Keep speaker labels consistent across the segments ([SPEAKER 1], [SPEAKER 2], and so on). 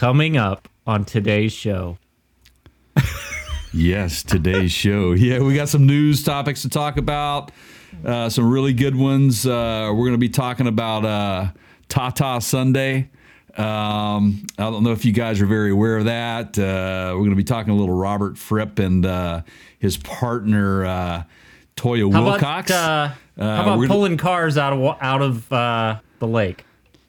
[SPEAKER 1] coming up on today's show.
[SPEAKER 2] Yes, today's show. Yeah, we got some news topics to talk about. Uh, some really good ones. Uh, we're going to be talking about uh, Tata Sunday. Um, I don't know if you guys are very aware of that. Uh, we're going to be talking a little Robert Fripp and uh, his partner uh, Toyah
[SPEAKER 1] How
[SPEAKER 2] Willcox.
[SPEAKER 1] about, uh, how
[SPEAKER 2] Uh,
[SPEAKER 1] about
[SPEAKER 2] we're gonna-
[SPEAKER 1] pulling cars out of out of uh, the lake?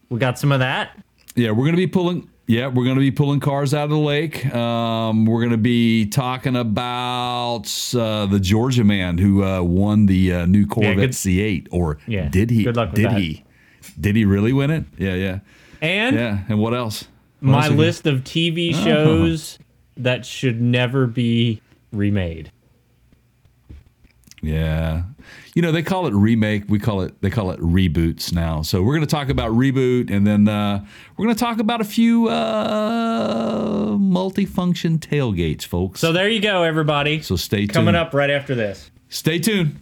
[SPEAKER 1] We got some of that.
[SPEAKER 2] Yeah, we're going to be pulling. Yeah, we're going to be pulling cars out of the lake. Um, we're going to be talking about uh, the Georgia man who uh, won the uh, new Corvette
[SPEAKER 1] good-
[SPEAKER 2] C8, or
[SPEAKER 1] Yeah,
[SPEAKER 2] did he?
[SPEAKER 1] good luck with
[SPEAKER 2] did
[SPEAKER 1] that.
[SPEAKER 2] he? Did he really win it? Yeah, yeah,
[SPEAKER 1] And
[SPEAKER 2] yeah. And what else? What
[SPEAKER 1] my
[SPEAKER 2] else
[SPEAKER 1] list of TV shows that should never be remade.
[SPEAKER 2] Yeah, you know they call it remake. We call it they call it reboots now. So we're going to talk about reboot, and then uh, we're going to talk about a few uh, multifunction tailgates, folks.
[SPEAKER 1] So there you go, everybody.
[SPEAKER 2] So stay tuned.
[SPEAKER 1] Coming up right after this.
[SPEAKER 2] Stay tuned.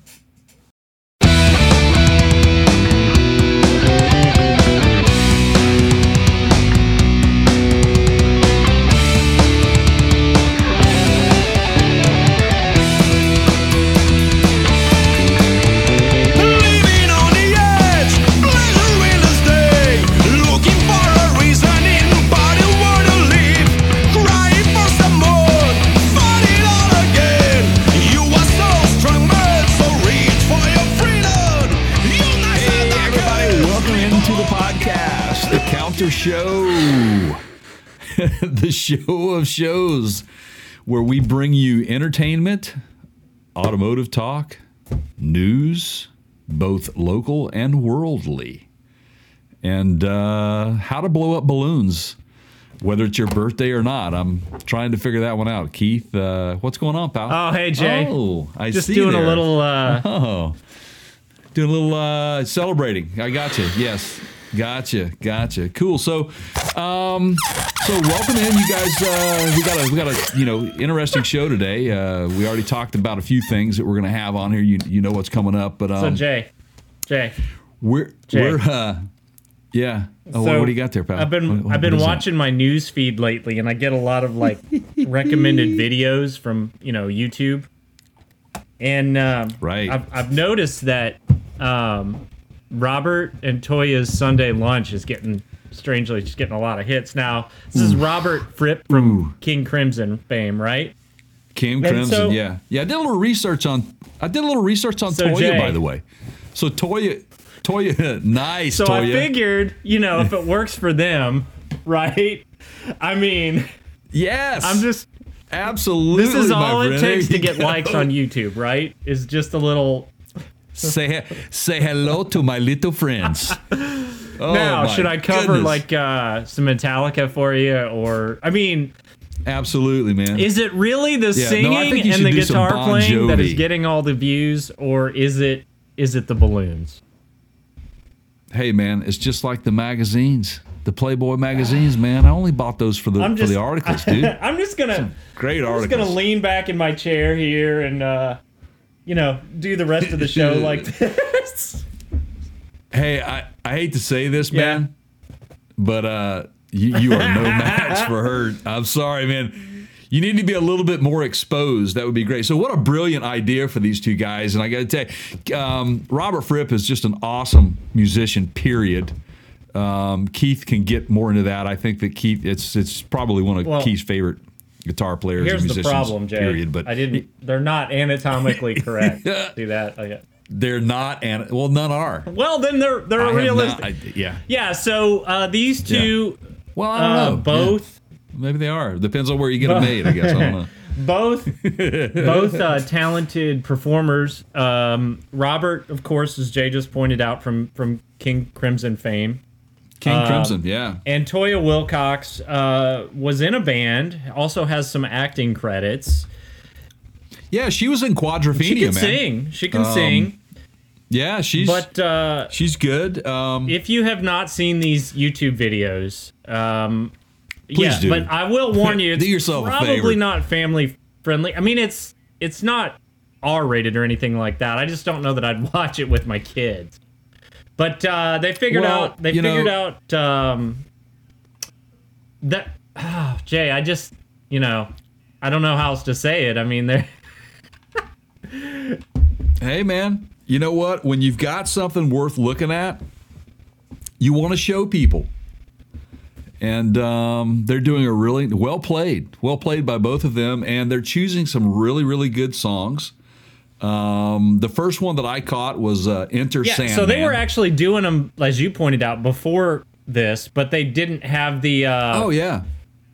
[SPEAKER 2] Show, the show of shows where we bring you entertainment, automotive talk, news, both local and worldly, and uh, how to blow up balloons. Whether it's your birthday or not, I'm trying to figure that one out. Keith, uh, what's going on, pal?
[SPEAKER 1] Oh, hey, Jay.
[SPEAKER 2] Oh, I
[SPEAKER 1] Just
[SPEAKER 2] see
[SPEAKER 1] doing
[SPEAKER 2] there.
[SPEAKER 1] a little. Uh,
[SPEAKER 2] Oh, doing a little uh, celebrating. I got you. Yes, gotcha, gotcha. Cool. So, um, so welcome in, you guys. Uh, we got a we got a you know interesting show today. Uh, we already talked about a few things that we're gonna have on here. You you know what's coming up, but um,
[SPEAKER 1] so Jay, Jay.
[SPEAKER 2] we're
[SPEAKER 1] Jay.
[SPEAKER 2] we're uh, yeah. Oh, what,
[SPEAKER 1] So,
[SPEAKER 2] what do you got there, pal?
[SPEAKER 1] I've been
[SPEAKER 2] What- what
[SPEAKER 1] I've been
[SPEAKER 2] is that?
[SPEAKER 1] watching my news feed lately, and I get a lot of like recommended videos from you know YouTube, and um,
[SPEAKER 2] Right.
[SPEAKER 1] I've I've noticed that um, Robert and Toyah's Sunday lunch is getting strangely just getting a lot of hits now. This is Robert Fripp from King Crimson fame, right?
[SPEAKER 2] King
[SPEAKER 1] And
[SPEAKER 2] Crimson.
[SPEAKER 1] so-
[SPEAKER 2] yeah, yeah. I did a little research on. I did a little research on
[SPEAKER 1] So,
[SPEAKER 2] Toyah,
[SPEAKER 1] Jay-
[SPEAKER 2] by the way. So Toyah, Toyah, nice.
[SPEAKER 1] So
[SPEAKER 2] Toyah.
[SPEAKER 1] I figured, you know, if it works for them, right? I mean,
[SPEAKER 2] Yes,
[SPEAKER 1] I'm just
[SPEAKER 2] absolutely.
[SPEAKER 1] This is all it
[SPEAKER 2] friend.
[SPEAKER 1] takes to get likes on YouTube, right? Is just a little.
[SPEAKER 2] Say say hello to my little friends. Oh,
[SPEAKER 1] now, should I cover
[SPEAKER 2] goodness.
[SPEAKER 1] like uh, some Metallica for you, or I mean,
[SPEAKER 2] Absolutely, man.
[SPEAKER 1] is it really the
[SPEAKER 2] no, I
[SPEAKER 1] singing
[SPEAKER 2] you
[SPEAKER 1] and the
[SPEAKER 2] should do some
[SPEAKER 1] guitar
[SPEAKER 2] Bon
[SPEAKER 1] playing that is getting all the views, or is it is it the balloons?
[SPEAKER 2] hey, man, it's just like the magazines, the Playboy magazines, man. I only bought those for the
[SPEAKER 1] I'm
[SPEAKER 2] for the articles, dude.
[SPEAKER 1] I'm just gonna
[SPEAKER 2] Great
[SPEAKER 1] I'm just gonna lean back in my chair here and uh, you know do the rest of the show like this.
[SPEAKER 2] Hey, I, I hate to say this,
[SPEAKER 1] Yeah.
[SPEAKER 2] man, but uh, you, you are no match for her. I'm sorry, man. You need to be a little bit more exposed. That would be great. So, what a brilliant idea for these two guys. And I got to tell you, um, Robert Fripp is just an awesome musician, period. Um, Keith can get more into that. I think that Keith, it's it's probably one of
[SPEAKER 1] Well,
[SPEAKER 2] Keith's favorite guitar players
[SPEAKER 1] Here's
[SPEAKER 2] and
[SPEAKER 1] the
[SPEAKER 2] musicians,
[SPEAKER 1] problem, Jay.
[SPEAKER 2] period. But
[SPEAKER 1] I didn't. They're not anatomically correct. See that? Okay.
[SPEAKER 2] they're not, and well, none are.
[SPEAKER 1] Well, then they're they're
[SPEAKER 2] I
[SPEAKER 1] realistic.
[SPEAKER 2] not- I- yeah.
[SPEAKER 1] yeah. So uh, these two,
[SPEAKER 2] Well, I don't
[SPEAKER 1] uh,
[SPEAKER 2] know.
[SPEAKER 1] both
[SPEAKER 2] Yeah. Maybe they are. Depends on where you get them made, I guess. I don't know.
[SPEAKER 1] both both uh, talented performers. Um, Robert, of course, as Jay just pointed out from from King Crimson fame.
[SPEAKER 2] King
[SPEAKER 1] Um,
[SPEAKER 2] Crimson, yeah.
[SPEAKER 1] And Toyah Willcox uh, was in a band, also has some acting credits.
[SPEAKER 2] Yeah, she was in Quadrophenia, man.
[SPEAKER 1] She can
[SPEAKER 2] man.
[SPEAKER 1] sing. She can sing.
[SPEAKER 2] Yeah, she's
[SPEAKER 1] But uh,
[SPEAKER 2] she's good. Um,
[SPEAKER 1] if you have not seen these YouTube videos, um,
[SPEAKER 2] Please
[SPEAKER 1] yeah,
[SPEAKER 2] do.
[SPEAKER 1] but I will warn you, it's
[SPEAKER 2] Do yourself
[SPEAKER 1] probably not family friendly. I mean, it's it's not R rated or anything like that. I just don't know that I'd watch it with my kids. But uh, they figured
[SPEAKER 2] Well,
[SPEAKER 1] out they
[SPEAKER 2] you know-
[SPEAKER 1] figured out um, that Jay, I just, you know, I don't know how else to say it. I mean, they're
[SPEAKER 2] Hey, man, you know what? When you've got something worth looking at, you want to show people. And um, they're doing a really well played, well played by both of them, and they're choosing some really, really good songs. Um, the first one that I caught was uh, "Enter
[SPEAKER 1] yeah.
[SPEAKER 2] Sandman."
[SPEAKER 1] So they were actually doing them, as you pointed out, before this, but they didn't have the uh,
[SPEAKER 2] oh yeah,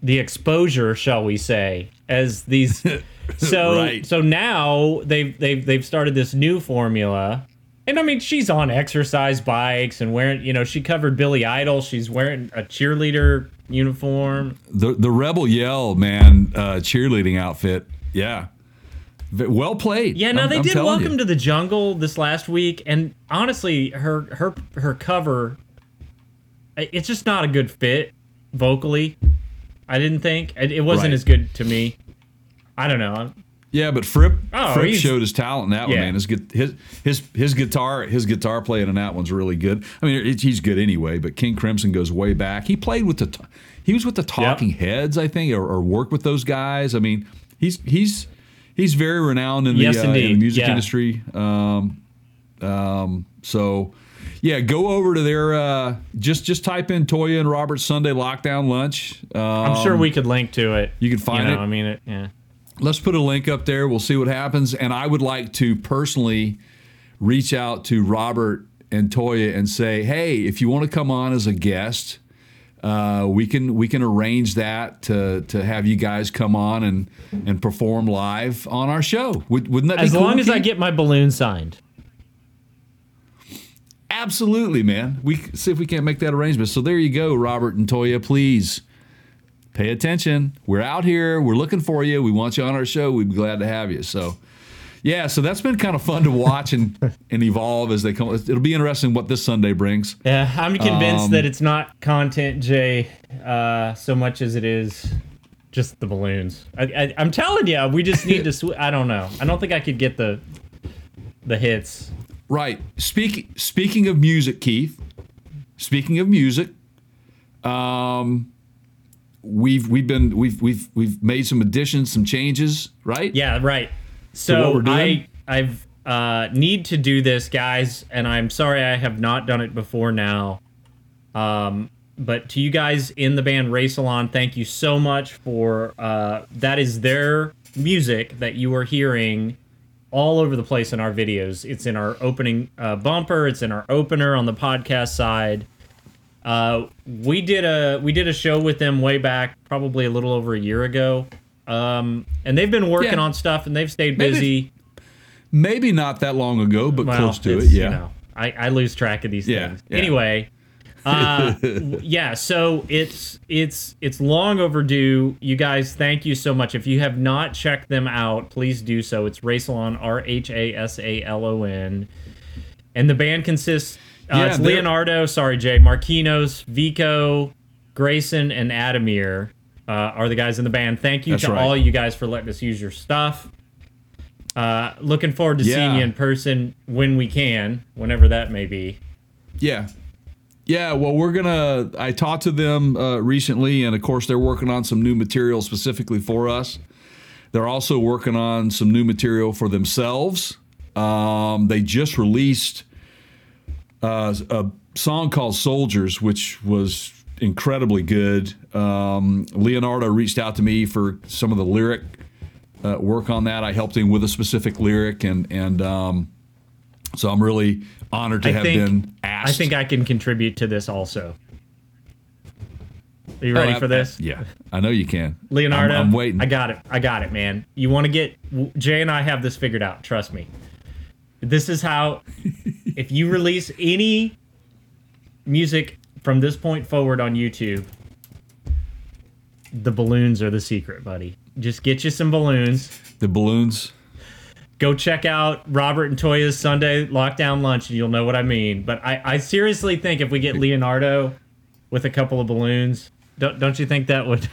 [SPEAKER 1] the exposure, shall we say, as these. So
[SPEAKER 2] Right.
[SPEAKER 1] so now they've they've they've started this new formula. And I mean, she's on exercise bikes and wearing, you know, she covered Billy Idol. She's wearing a cheerleader uniform.
[SPEAKER 2] the the Rebel Yell man uh, cheerleading outfit. Yeah, well played.
[SPEAKER 1] Yeah, no,
[SPEAKER 2] I'm-
[SPEAKER 1] they
[SPEAKER 2] I'm
[SPEAKER 1] did Welcome
[SPEAKER 2] you.
[SPEAKER 1] to the Jungle this last week, and honestly, her her her cover, it's just not a good fit vocally. I didn't think it, it wasn't
[SPEAKER 2] Right.
[SPEAKER 1] as good to me. I don't know.
[SPEAKER 2] Yeah, but Fripp,
[SPEAKER 1] Oh,
[SPEAKER 2] Fripp showed his talent in that one,
[SPEAKER 1] Yeah.
[SPEAKER 2] man. His, his his his guitar his guitar playing in that one's really good. I mean, it- he's good anyway. But King Crimson goes way back. He played with the he was with the Talking Heads, I think, or, or worked with those guys. I mean, he's he's he's very renowned in the,
[SPEAKER 1] Yes,
[SPEAKER 2] uh, in the music
[SPEAKER 1] Yeah.
[SPEAKER 2] industry. Um, um, so. Yeah, go over to their uh, just just type in Toyah and Robert Sunday Lockdown Lunch. Um,
[SPEAKER 1] I'm sure we could link to it.
[SPEAKER 2] you can find
[SPEAKER 1] know,
[SPEAKER 2] it.
[SPEAKER 1] I mean, it. Yeah.
[SPEAKER 2] let's put a link up there. We'll see what happens. And I would like to personally reach out to Robert and Toya and say, hey, if you want to come on as a guest, uh, we can we can arrange that to to have you guys come on and and perform live on our show. Would, wouldn't that
[SPEAKER 1] As
[SPEAKER 2] be cool?
[SPEAKER 1] long as I get my balloon signed.
[SPEAKER 2] absolutely, man. We see if we can't make that arrangement. So there you go, Robert and Toyah. Please pay attention. We're out here. We're looking for you. We want you on our show. We'd be glad to have you. So. Yeah, so that's been kind of fun to watch and, and evolve as they come. It'll be interesting what this Sunday brings.
[SPEAKER 1] Yeah, I'm convinced
[SPEAKER 2] Um,
[SPEAKER 1] that it's not content, Jay, uh, so much as it is just the balloons. I, I, I'm telling you, we just need to. Sw- I don't know. I don't think I could get the the hits.
[SPEAKER 2] Right. Speak, speaking of music, Keith. Speaking of music, um, we've we've been we've we've we've made some additions, some changes. Right.
[SPEAKER 1] Yeah, right. So,
[SPEAKER 2] what we're doing?
[SPEAKER 1] I I've uh, need to do this, guys, and I'm sorry I have not done it before now. Um, but to you guys in the band Rhasalon, thank you so much for uh, that is their music that you are hearing all over the place in our videos. It's in our opening uh, bumper. It's in our opener on the podcast side. Uh, we did a we did a show with them way back, probably a little over a year ago. Um, and they've been working
[SPEAKER 2] Yeah.
[SPEAKER 1] on stuff, and they've stayed
[SPEAKER 2] Maybe-
[SPEAKER 1] busy.
[SPEAKER 2] Maybe not that long ago, but
[SPEAKER 1] Well,
[SPEAKER 2] close to it. Yeah.
[SPEAKER 1] You know, I, I lose track of these
[SPEAKER 2] Yeah,
[SPEAKER 1] things.
[SPEAKER 2] yeah.
[SPEAKER 1] Anyway, uh, yeah. So it's it's it's long overdue. You guys, thank you so much. If you have not checked them out, please do so. It's Rhasalon, R H A S A L O N, and the band consists. Uh,
[SPEAKER 2] Yeah,
[SPEAKER 1] it's Leonardo, sorry, Jay, Marquinos, Vico, Grayson, and Adamir uh, are the guys in the band. Thank you
[SPEAKER 2] That's
[SPEAKER 1] to
[SPEAKER 2] right.
[SPEAKER 1] all you guys for letting us use your stuff. Uh, looking forward to seeing you in person when we can, whenever that may be.
[SPEAKER 2] Yeah. Yeah, well, we're gonna. I talked to them uh, recently, and of course, they're working on some new material specifically for us. They're also working on some new material for themselves. Um, they just released uh, a song called "Soldiers," which was incredibly good. Um, Leonardo reached out to me for some of the lyric uh, work on that. I helped him with a specific lyric, and and um, so I'm really honored to
[SPEAKER 1] I
[SPEAKER 2] have
[SPEAKER 1] think
[SPEAKER 2] been asked.
[SPEAKER 1] I think I can contribute to this also. Are you ready
[SPEAKER 2] Oh,
[SPEAKER 1] for this?
[SPEAKER 2] Yeah, I know you can.
[SPEAKER 1] Leonardo,
[SPEAKER 2] I'm, I'm waiting.
[SPEAKER 1] I got it. I got it, man. You want to get Jay and I have this figured out. Trust me. This is how. if you release any music from this point forward on YouTube, the balloons are the secret, buddy. Just get you some balloons.
[SPEAKER 2] the balloons.
[SPEAKER 1] Go check out Robert and Toyah's Sunday Lockdown Lunch, and you'll know what I mean. But I, I seriously think if we get Leonardo with a couple of balloons, don't don't you think that would?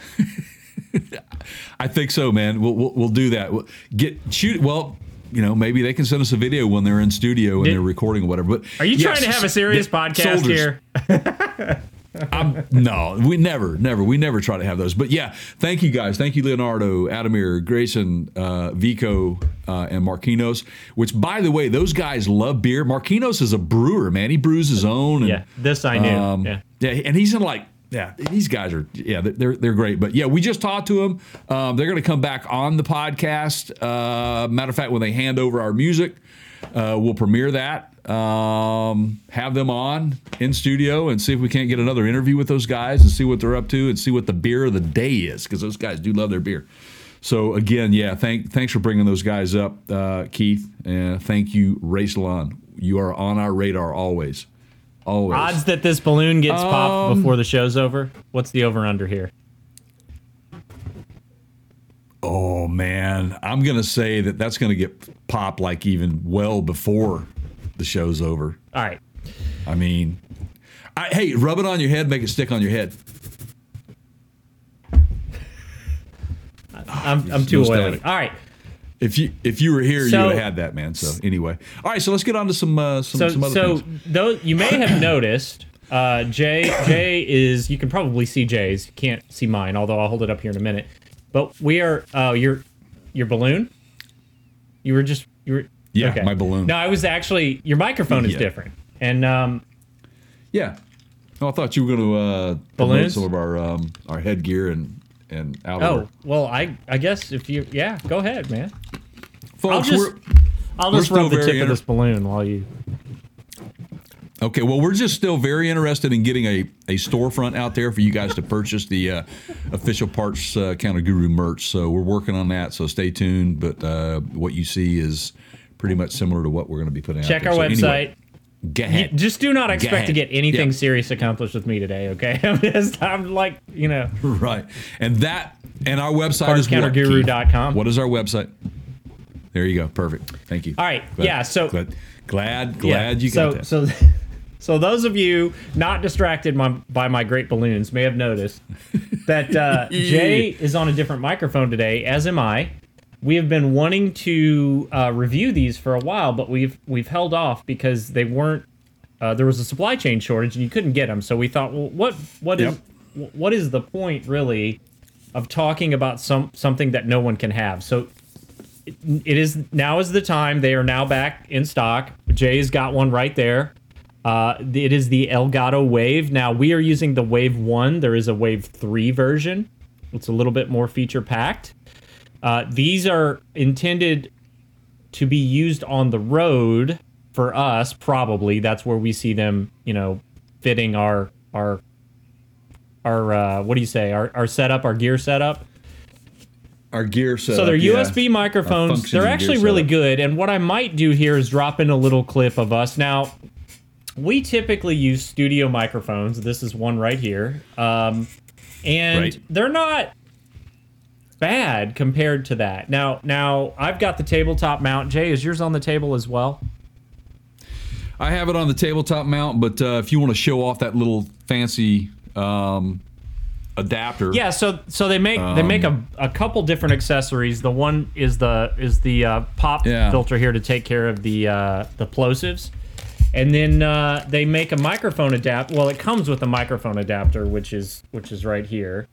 [SPEAKER 2] I think so, man. We'll we'll, we'll do that. We'll get shoot. Well, you know, maybe they can send us a video when they're in studio and
[SPEAKER 1] Did-
[SPEAKER 2] they're recording or whatever. But
[SPEAKER 1] Are you
[SPEAKER 2] yes,
[SPEAKER 1] trying to have a serious
[SPEAKER 2] the
[SPEAKER 1] podcast
[SPEAKER 2] soldiers.
[SPEAKER 1] here?
[SPEAKER 2] I'm, no, we never, never, we never try to have those. But yeah, thank you guys. Thank you, Leonardo, Adamir, Grayson, uh, Vico, uh, and Marquinos. Which, by the way, those guys love beer. Marquinos is a brewer, man. He brews his own. And,
[SPEAKER 1] Yeah, this I knew.
[SPEAKER 2] um,
[SPEAKER 1] yeah.
[SPEAKER 2] yeah, and he's in like yeah, these guys are yeah, they're they're great. But yeah, we just talked to them. Um, they're going to come back on the podcast. Uh, matter of fact, when they hand over our music, uh, we'll premiere that. Um, have them on in studio and see if we can't get another interview with those guys and see what they're up to and see what the beer of the day is because those guys do love their beer. So again, yeah, thank thanks for bringing those guys up, uh, Keith, and thank you, Rhasalon. You are on our radar always, always.
[SPEAKER 1] Odds that this balloon gets popped
[SPEAKER 2] Um,
[SPEAKER 1] before the show's over. What's the over under here?
[SPEAKER 2] Oh man, I'm gonna say that that's gonna get popped like even well before the show's over.
[SPEAKER 1] All right.
[SPEAKER 2] I mean, I, hey, rub it on your head, make it stick on your head.
[SPEAKER 1] I'm, I'm too
[SPEAKER 2] no
[SPEAKER 1] oily. All right.
[SPEAKER 2] If you if you were here,
[SPEAKER 1] So-
[SPEAKER 2] you would have had that, man. So anyway, all right. So let's get on to some uh, some,
[SPEAKER 1] So,
[SPEAKER 2] some other
[SPEAKER 1] so
[SPEAKER 2] things.
[SPEAKER 1] though you may have noticed, uh, Jay Jay is you can probably see Jay's. You can't see mine, although I'll hold it up here in a minute. But we are uh, your your balloon. You were just you were
[SPEAKER 2] Yeah, my balloon.
[SPEAKER 1] No, I was actually your microphone is
[SPEAKER 2] Yeah.
[SPEAKER 1] different, and um,
[SPEAKER 2] Yeah. Oh, I thought you were going to uh,
[SPEAKER 1] Balloons?
[SPEAKER 2] some of our um, our headgear and and
[SPEAKER 1] oh well, I I guess if you yeah, go ahead, man.
[SPEAKER 2] Folks,
[SPEAKER 1] I'll just
[SPEAKER 2] we're
[SPEAKER 1] I'll just rub the tip of this balloon while you.
[SPEAKER 2] Okay, well, we're just still very interested in getting a, a storefront out there for you guys to purchase the uh, official Parts uh, Counter Guru merch. So we're working on that. So stay tuned. But uh, what you see is pretty much similar to what we're going to be putting
[SPEAKER 1] Check
[SPEAKER 2] out
[SPEAKER 1] Check
[SPEAKER 2] our. So
[SPEAKER 1] website.
[SPEAKER 2] go
[SPEAKER 1] You- just do not expect to get anything
[SPEAKER 2] Yeah.
[SPEAKER 1] serious accomplished with me today, okay? I'm just, I'm like, you know,
[SPEAKER 2] right, and that and our website is what, Keith? What is our website? There you go. Perfect. Thank you.
[SPEAKER 1] All right,
[SPEAKER 2] Glad-
[SPEAKER 1] yeah, so-
[SPEAKER 2] glad glad,
[SPEAKER 1] yeah.
[SPEAKER 2] glad you
[SPEAKER 1] so,
[SPEAKER 2] got that.
[SPEAKER 1] So, so those of you not distracted my, by my great balloons may have noticed that uh, Jay is on a different microphone today, as am I. We have been wanting to uh, review these for a while, but we've we've held off because they weren't. Uh, there was a supply chain shortage, and you couldn't get them. So we thought, well, what what is
[SPEAKER 2] Yep.
[SPEAKER 1] what is the point really of talking about some something that no one can have? So it, is now is the time. They are now back in stock. Jay's got one right there. Uh, it is the Elgato Wave. Now we are using the Wave One. There is a Wave Three version. It's a little bit more feature packed. Uh, these are intended to be used on the road for us. Probably that's where we see them. You know, fitting our our our uh, what do you say? Our our setup, our gear setup.
[SPEAKER 2] Our gear set.
[SPEAKER 1] So they're USB microphones. They're actually really good. And what I might do here is drop in a little clip of us. Now, we typically use studio microphones. This is one right here. Um, and
[SPEAKER 2] Right.
[SPEAKER 1] they're not bad compared to that. Now, now I've got the tabletop mount. Jay, is yours on the table as well?
[SPEAKER 2] I have it on the tabletop mount, but uh, if you want to show off that little fancy um, adapter,
[SPEAKER 1] Yeah, so so they make they make a,
[SPEAKER 2] Um,
[SPEAKER 1] a couple different accessories. The one is the is the uh, pop
[SPEAKER 2] Yeah.
[SPEAKER 1] filter here to take care of the uh, the plosives, and then uh, they make a microphone adapt. Well, it comes with a microphone adapter, which is which is right here,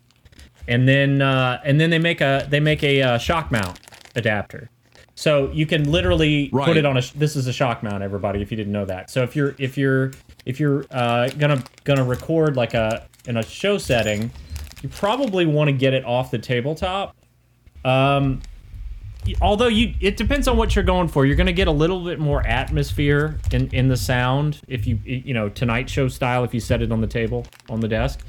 [SPEAKER 1] and then uh, and then they make a they make a uh, shock mount adapter. So you can literally put it on a. This is a shock mount, everybody. If you didn't know that, so if you're if you're if you're uh, gonna gonna record like a in a show setting, you probably want to get it off the tabletop. Um, although you, it depends on what you're going for. You're gonna get a little bit more atmosphere in in the sound if you you know Tonight Show style if you set it on the table on the desk.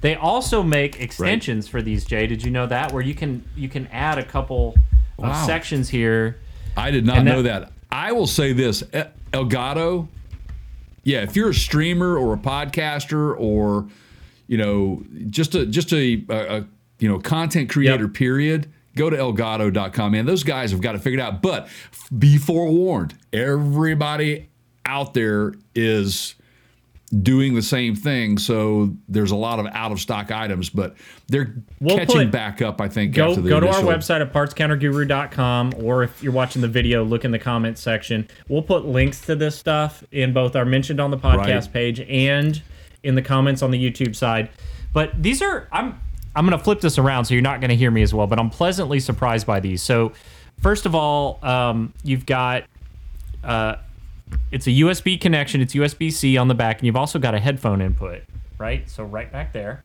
[SPEAKER 1] They also make extensions for these. Jay, did you know that? Where you can you can add a couple of sections here.
[SPEAKER 2] I did not
[SPEAKER 1] And that-
[SPEAKER 2] know that. I will say this: Elgato. Yeah, if you're a streamer or a podcaster or you know just a just a, a, a you know content creator,
[SPEAKER 1] Yep.
[SPEAKER 2] period. Go to elgato.com, man. Those guys have got it figured out. But be forewarned: everybody out there is doing the same thing. So there's a lot of out of stock items, but they're
[SPEAKER 1] We'll
[SPEAKER 2] catching
[SPEAKER 1] put-
[SPEAKER 2] back up. I think
[SPEAKER 1] go go to our website at partscounterguru.com or if you're watching the video look in the comments section we'll put links to this stuff in both our mentioned on the podcast
[SPEAKER 2] Right.
[SPEAKER 1] page and in the comments on the YouTube side. But these are I'm I'm gonna flip this around so you're not gonna hear me as well. But I'm pleasantly surprised by these. So first of all, um, you've got uh, it's a USB connection. It's USB C on the back, and you've also got a headphone input, right? So right back there.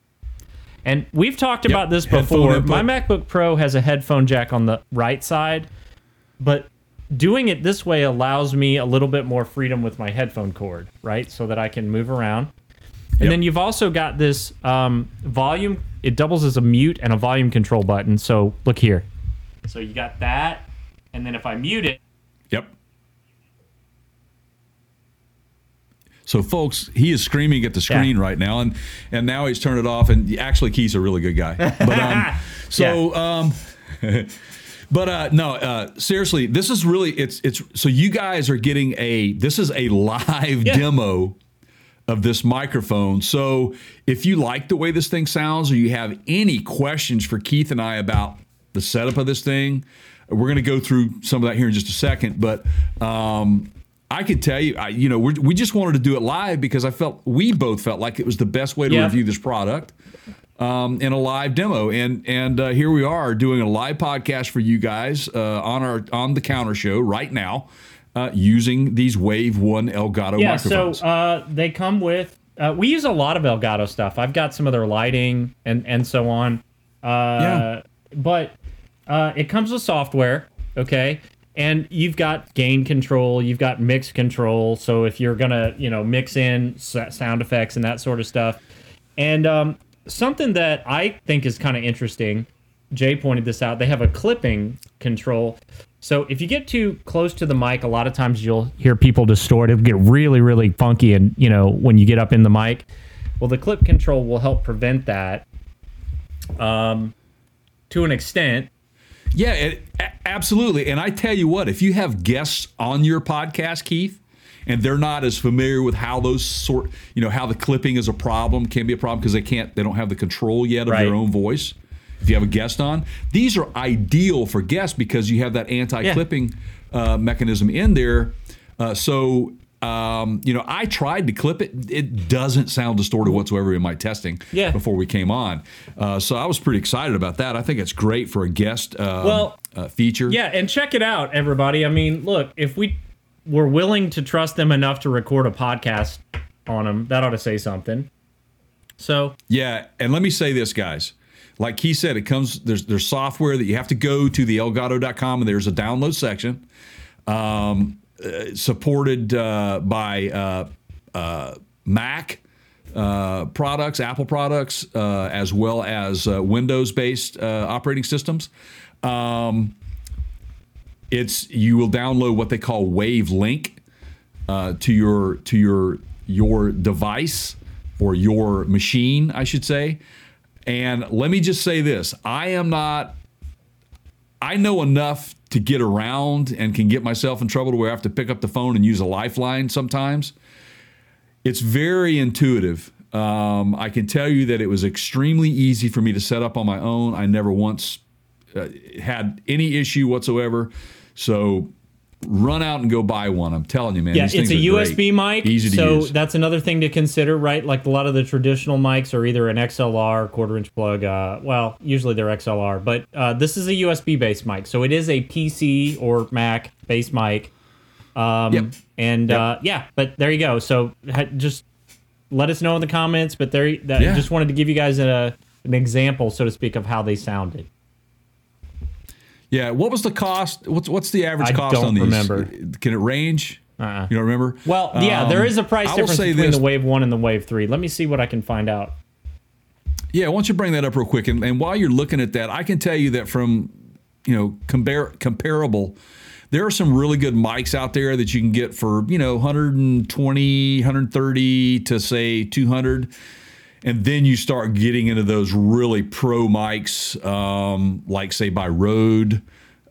[SPEAKER 1] And we've talked about this before. My MacBook Pro has a headphone jack on the right side, but doing it this way allows me a little bit more freedom with my headphone cord, right? So that I can move around. And
[SPEAKER 2] Yep.
[SPEAKER 1] then you've also got this um, volume. It doubles as a mute and a volume control button. So look here. So you got that, and then if I mute it,
[SPEAKER 2] Yep. So, folks, he is screaming at the screen
[SPEAKER 1] Yeah.
[SPEAKER 2] right now, and and now he's turned it off. And actually, Keith's a really good guy. But um, so um, but uh, no, uh, seriously, this is really it's it's so you guys are getting a this is a live
[SPEAKER 1] Yeah.
[SPEAKER 2] demo of this microphone. So if you like the way this thing sounds, or you have any questions for Keith and I about the setup of this thing, we're going to go through some of that here in just a second. But um, I could tell you, I, you know, we we just wanted to do it live because I felt we both felt like it was the best way to
[SPEAKER 1] Yeah.
[SPEAKER 2] review this product um, in a live demo, and and uh, here we are doing a live podcast for you guys uh, on our on the counter show right now, uh, using these Wave One Elgato
[SPEAKER 1] yeah.
[SPEAKER 2] microphones.
[SPEAKER 1] So uh, they come with. Uh, we use a lot of Elgato stuff. I've got some of their lighting and and so on. Uh,
[SPEAKER 2] Yeah.
[SPEAKER 1] But uh, it comes with software. Okay. And you've got gain control, you've got mix control. So if you're gonna, you know, mix in sound effects and that sort of stuff, and um, something that I think is kind of interesting, Jay pointed this out. They have a clipping control. So if you get too close to the mic, a lot of times you'll hear people distort. It'll get really, really funky, and you know when you get up in the mic. Well, the clip control will help prevent that, um, to an extent.
[SPEAKER 2] Yeah, it, absolutely. And I tell you what, if you have guests on your podcast, Keith, and they're not as familiar with how those sort, you know, how the clipping is a problem, can be a problem because they can't, they don't have the control yet of
[SPEAKER 1] Right.
[SPEAKER 2] their own voice. If you have a guest on, these are ideal for guests because you have that anti-clipping uh, mechanism in there. Uh, so. Um, you know, I tried to clip it. It doesn't sound distorted whatsoever in my testing
[SPEAKER 1] Yeah.
[SPEAKER 2] before we came on. Uh, so I was pretty excited about that. I think it's great for a guest uh,
[SPEAKER 1] Well,
[SPEAKER 2] uh, feature.
[SPEAKER 1] Yeah, and check it out, everybody. I mean, look, if we were willing to trust them enough to record a podcast on them, that ought to say something. So
[SPEAKER 2] Yeah, and let me say this, guys. Like he said, it comes there's there's software that you have to go to the elgato.com and there's a download section. Um, uh, supported uh, by uh, uh, Mac uh, products, Apple products, uh, as well as Windows-based operating systems. Um, it's you will download what they call Wave Link uh, to your to your your device or your machine, I should say. And let me just say this: I am not. I know enough to get around and can get myself in trouble to where I have to pick up the phone and use a lifeline sometimes. It's very intuitive. Um, I can tell you that it was extremely easy for me to set up on my own. I never once uh, had any issue whatsoever. So run out and go buy one. I'm telling you, man.
[SPEAKER 1] yeah, it's a USB
[SPEAKER 2] great.
[SPEAKER 1] mic.
[SPEAKER 2] Easy to
[SPEAKER 1] so
[SPEAKER 2] use.
[SPEAKER 1] that's another thing to consider, right? Like a lot of the traditional mics are either an XLR, quarter inch plug. Uh, well, usually they're XLR, but uh, this is a USB based mic. So it is a PC or Mac based mic. Um,
[SPEAKER 2] Yep.
[SPEAKER 1] And
[SPEAKER 2] Yep.
[SPEAKER 1] Uh, yeah, but there you go. So just let us know in the comments. But there, that,
[SPEAKER 2] Yeah.
[SPEAKER 1] just wanted to give you guys a, an example, so to speak, of how they sounded.
[SPEAKER 2] Yeah, what was the cost? What's what's the average cost on these?
[SPEAKER 1] I
[SPEAKER 2] cost
[SPEAKER 1] don't
[SPEAKER 2] on these?
[SPEAKER 1] remember.
[SPEAKER 2] Can it range?
[SPEAKER 1] Uh-uh.
[SPEAKER 2] You don't remember?
[SPEAKER 1] Well, yeah,
[SPEAKER 2] Um,
[SPEAKER 1] there is a price difference between
[SPEAKER 2] this.
[SPEAKER 1] the Wave One and the Wave Three. Let me see what I can find out.
[SPEAKER 2] Yeah, why don't you bring that up real quick? And, and while you're looking at that, I can tell you that from you know compare comparable, there are some really good mics out there that you can get for you know 120, 130 to say 200. And then you start getting into those really pro mics, um, like say by Rode,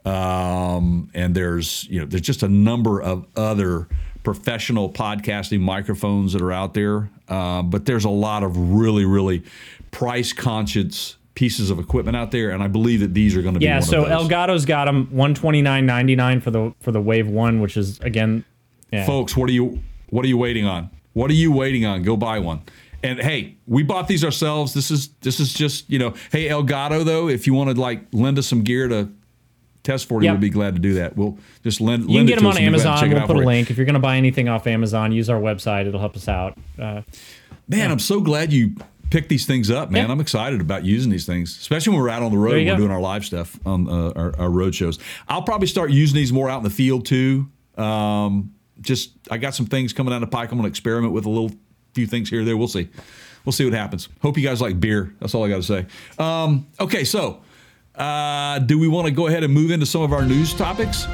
[SPEAKER 2] um, and there's you know there's just a number of other professional podcasting microphones that are out there. Um, but there's a lot of really really price conscious pieces of equipment out there, and I believe that these are going to be
[SPEAKER 1] Yeah, so
[SPEAKER 2] of those.
[SPEAKER 1] Elgato's got them one twenty nine ninety nine for the for the Wave One, which is again, yeah.
[SPEAKER 2] folks what are you what are you waiting on what are you waiting on go buy one And hey, we bought these ourselves. This is this is just you know, hey Elgato though, if you want to like lend us some gear to test for you,
[SPEAKER 1] Yep.
[SPEAKER 2] we'd be glad to do that. We'll just lend.
[SPEAKER 1] You can
[SPEAKER 2] lend
[SPEAKER 1] get
[SPEAKER 2] it
[SPEAKER 1] them on
[SPEAKER 2] us we'll go ahead and
[SPEAKER 1] Amazon. We'll put a link. If you're going to buy anything off Amazon, use our website. It'll help us out. Uh,
[SPEAKER 2] Man, I'm so glad you picked these things up, man.
[SPEAKER 1] Yeah.
[SPEAKER 2] I'm excited about using these things, especially when we're out on the road. We're
[SPEAKER 1] go.
[SPEAKER 2] doing our live stuff on uh, our, our road shows. I'll probably start using these more out in the field too. Um, just I got some things coming down the pike. I'm going to experiment with a little few things here or there. We'll see. We'll see what happens. Hope you guys like beer. That's all I got to say. Um, okay, so uh, do we want to go ahead and move into some of our news topics?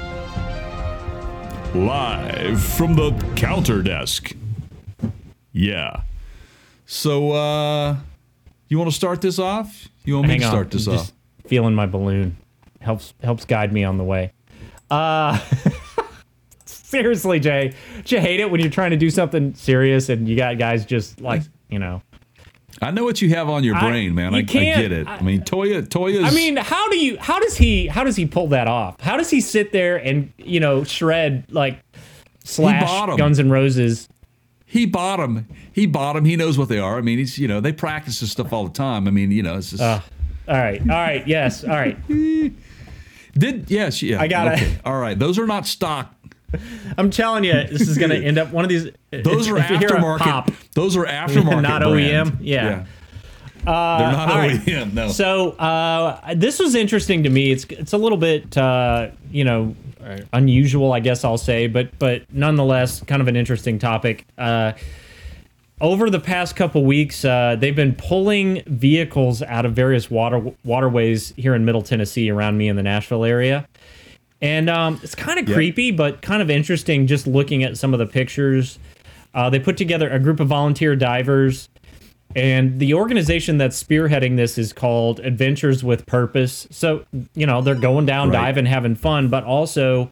[SPEAKER 2] Live from the counter desk. Yeah. So, uh, you want to start this off? You want me
[SPEAKER 1] hang
[SPEAKER 2] to
[SPEAKER 1] on.
[SPEAKER 2] start this
[SPEAKER 1] I'm
[SPEAKER 2] off?
[SPEAKER 1] just Feeling my balloon helps helps guide me on the way. Uh, seriously, Jay, do you hate it when you're trying to do something serious and you got guys just like you know?
[SPEAKER 2] I know what you have on your
[SPEAKER 1] I-
[SPEAKER 2] brain, man. I,
[SPEAKER 1] you
[SPEAKER 2] I
[SPEAKER 1] can't-
[SPEAKER 2] get it. I,
[SPEAKER 1] I-
[SPEAKER 2] mean, Toyah, Toyah's.
[SPEAKER 1] I mean, how do you? How does he? How does he pull that off? How does he sit there and you know shred like slash. Guns N' Roses?
[SPEAKER 2] he bought them. He bought them. He knows what they are. I mean, he's you know they practice this stuff all the time. I mean, you know, it's just
[SPEAKER 1] Uh, all right, all right, yes, all right.
[SPEAKER 2] did yes, yeah.
[SPEAKER 1] I got it.
[SPEAKER 2] All right, those are not stock.
[SPEAKER 1] I'm telling you, this is going to end up one of these.
[SPEAKER 2] Those are aftermarket.
[SPEAKER 1] pop,
[SPEAKER 2] Those are aftermarket.
[SPEAKER 1] Not
[SPEAKER 2] brand.
[SPEAKER 1] OEM? Yeah.
[SPEAKER 2] They're not
[SPEAKER 1] all right.
[SPEAKER 2] OEM. No.
[SPEAKER 1] So uh, this was interesting to me. It's it's a little bit uh, you know unusual, I guess I'll say, but but nonetheless, kind of an interesting topic. Uh, over the past couple weeks, uh, they've been pulling vehicles out of various water waterways here in Middle Tennessee, around me in the Nashville area, and um, it's kind of
[SPEAKER 2] Yeah.
[SPEAKER 1] creepy, but kind of interesting. Just looking at some of the pictures, uh, they put together a group of volunteer divers. And the organization that's spearheading this is called Adventures with Purpose. So, you know, they're going down,
[SPEAKER 2] Right.
[SPEAKER 1] diving, having fun, but also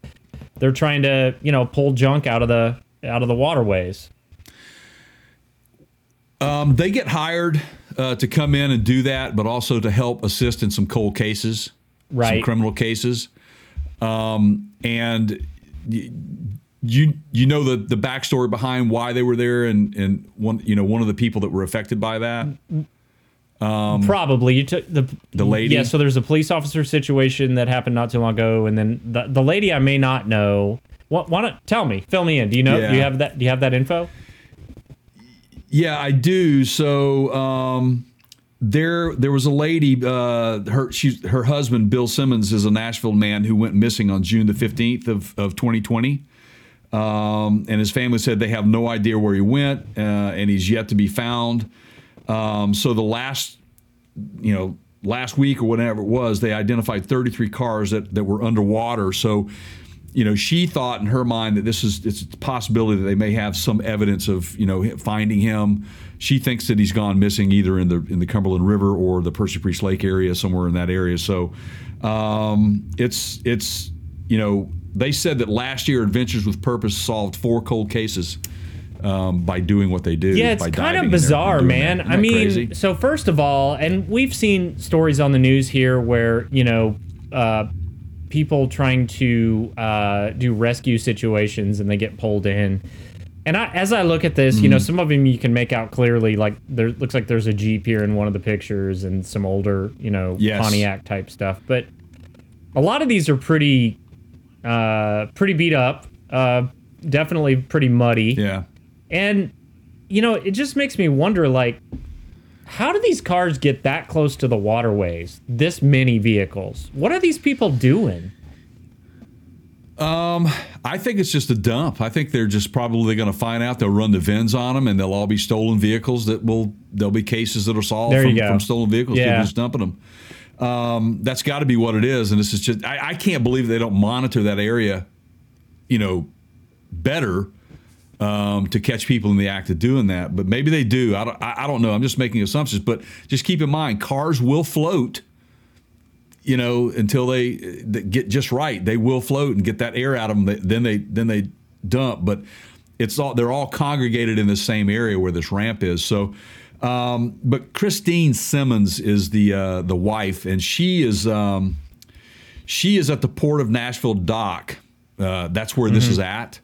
[SPEAKER 1] they're trying to, you know, pull junk out of the out of the waterways.
[SPEAKER 2] Um, they get hired uh, to come in and do that, but also to help assist in some cold cases, some
[SPEAKER 1] Right.
[SPEAKER 2] criminal cases. Um, and y- you you know the the backstory behind why they were there, and and one you know one of the people that were affected by that.
[SPEAKER 1] Um, Probably you took the
[SPEAKER 2] The lady?
[SPEAKER 1] Yeah, so there's a police officer situation that happened not too long ago, and then the the lady I may not know. What? Why not tell me? Fill me in. Do you know? Do you have that? Do you have that info?
[SPEAKER 2] Yeah, I do. So um, there there was a lady. Uh, her she her husband Bill Simmons is a Nashville man who went missing on June the fifteenth of of twenty twenty. Um, and his family said they have no idea where he went, uh, and he's yet to be found. Um, so the last, you know, last week or whatever it was, they identified 33 cars that, that were underwater. So, you know, she thought in her mind that this is it's a possibility that they may have some evidence of you know finding him. She thinks that he's gone missing either in the in the Cumberland River or the Percy Priest Lake area, somewhere in that area. So, um, it's it's you know they said that last year Adventures with Purpose solved four cold cases. Um, by doing what they do,
[SPEAKER 1] Yeah, it's kind of
[SPEAKER 2] in there and
[SPEAKER 1] bizarre, man. I mean,
[SPEAKER 2] crazy?
[SPEAKER 1] so first of all, and we've seen stories on the news here where you know uh, people trying to uh, do rescue situations and they get pulled in. And I, as I look at this, you
[SPEAKER 2] Mm-hmm.
[SPEAKER 1] know, some of them you can make out clearly. Like there looks like there's a Jeep here in one of the pictures, and some older, you know,
[SPEAKER 2] Yes.
[SPEAKER 1] Pontiac type stuff. But a lot of these are pretty, uh, pretty beat up. Uh, definitely pretty muddy.
[SPEAKER 2] yeah.
[SPEAKER 1] And you know, it just makes me wonder like how do these cars get that close to the waterways? This many vehicles. What are these people doing?
[SPEAKER 2] Um, I think it's just a dump. I think they're just probably going to find out. They'll run the VINs on them, and they'll all be stolen vehicles. That will there'll be cases that are solved from, from stolen vehicles.
[SPEAKER 1] Yeah.
[SPEAKER 2] People just dumping them. Um, that's got to be what it is. And this is just I, I can't believe they don't monitor that area, you know, better um, to catch people in the act of doing that. But maybe they do. I don't, I, don't know. I'm just making assumptions. But just keep in mind, cars will float. You know, until they get just right, they will float and get that air out of them. Then they then they dump. But it's all they're all congregated in the same area where this ramp is. So, um, but Christine Simmons is the uh, the wife, and she is um, she is at the port of Nashville dock. Uh, that's where this is at.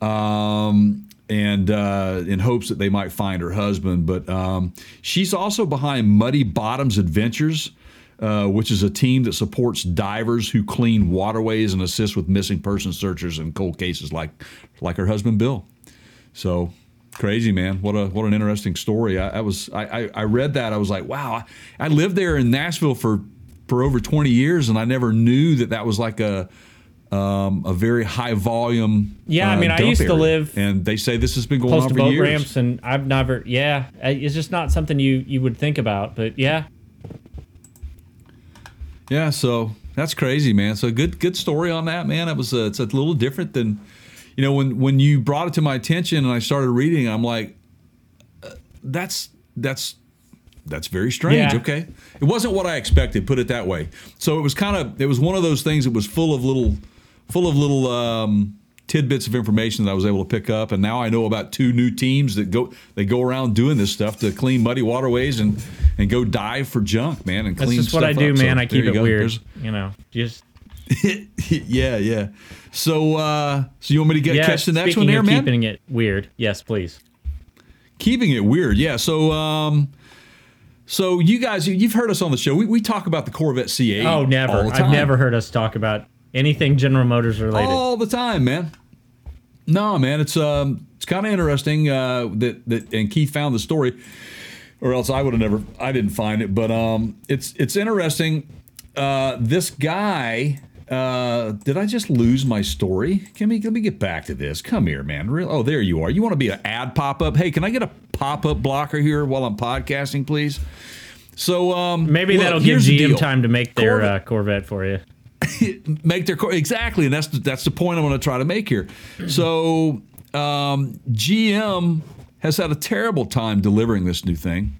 [SPEAKER 2] Um, and uh, in hopes that they might find her husband. But um, she's also behind Muddy Bottoms Adventures, uh, which is a team that supports divers who clean waterways and assist with missing person searchers in cold cases like like her husband Bill. So crazy, man! What a what an interesting story. I, I was I, I, I read that I was like, wow. I, I lived there in Nashville for for over 20 years, and I never knew that that was like a um, a very high volume.
[SPEAKER 1] Yeah, I
[SPEAKER 2] uh,
[SPEAKER 1] mean, I used to live
[SPEAKER 2] and they say this has been going
[SPEAKER 1] close
[SPEAKER 2] on
[SPEAKER 1] to
[SPEAKER 2] for
[SPEAKER 1] boat
[SPEAKER 2] years.
[SPEAKER 1] ramps, and I've never. Yeah, it's just not something you you would think about. But yeah,
[SPEAKER 2] Yeah, so that's crazy, man. So good, good story on that, man. It was uh, it's a little different than, you know, when when you brought it to my attention and I started reading, I'm like, uh, that's that's that's very strange.
[SPEAKER 1] Yeah.
[SPEAKER 2] Okay, it wasn't what I expected. Put it that way. So it was kind of it was one of those things that was full of little, full of little. Um, tidbits of information that I was able to pick up and now I know about two new teams that go they go around doing this stuff to clean muddy waterways and and go dive for junk man and clean.
[SPEAKER 1] that's just what I do,
[SPEAKER 2] up. So
[SPEAKER 1] man. I keep it
[SPEAKER 2] go.
[SPEAKER 1] weird.
[SPEAKER 2] There's-
[SPEAKER 1] You know, just
[SPEAKER 2] yeah, yeah. So, uh, so you want me to get
[SPEAKER 1] yeah.
[SPEAKER 2] catch the next one there, man?
[SPEAKER 1] keeping it weird, yes, please.
[SPEAKER 2] Keeping it weird, yeah. So, um, so you guys, you- you've heard us on the show. We, we talk about the Corvette C8.
[SPEAKER 1] Oh, never. I've never heard us talk about anything General Motors related.
[SPEAKER 2] all the time, man. No, man, it's um, it's kind of interesting uh, that that and Keith found the story, or else I would have never. I didn't find it, but um, it's it's interesting. Uh, this guy. Uh, did I just lose my story? Can we let me get back to this. Come here, man. Real, oh, there you are. You want to be an ad pop up? Hey, can I get a pop up blocker here while I'm podcasting, please? So um,
[SPEAKER 1] Maybe
[SPEAKER 2] look,
[SPEAKER 1] that'll give GM time to make their
[SPEAKER 2] Corvette-
[SPEAKER 1] uh, Corvette for you.
[SPEAKER 2] make their core exactly, and that's the, that's the point I'm going to try to make here. So um, GM has had a terrible time delivering this new thing.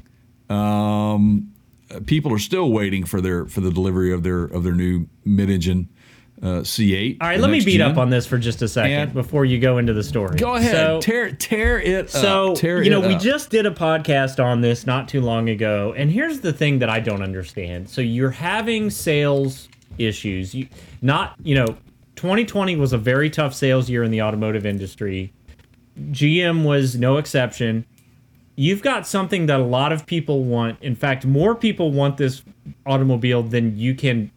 [SPEAKER 2] Um, people are still waiting for their for the delivery of their of their new mid-engine uh, C8.
[SPEAKER 1] All right, let me beat
[SPEAKER 2] gen.
[SPEAKER 1] up on this for just a second
[SPEAKER 2] And-
[SPEAKER 1] before you go into the story.
[SPEAKER 2] Go ahead,
[SPEAKER 1] So,
[SPEAKER 2] tear tear it
[SPEAKER 1] so
[SPEAKER 2] up. Tear
[SPEAKER 1] you know, we
[SPEAKER 2] up.
[SPEAKER 1] just did a podcast on this not too long ago, and here's the thing that I don't understand. So you're having sales issues. You not, you know, 2020 was a very tough sales year in the automotive industry. GM was no exception. You've got something that a lot of people want. In fact, more people want this automobile than you can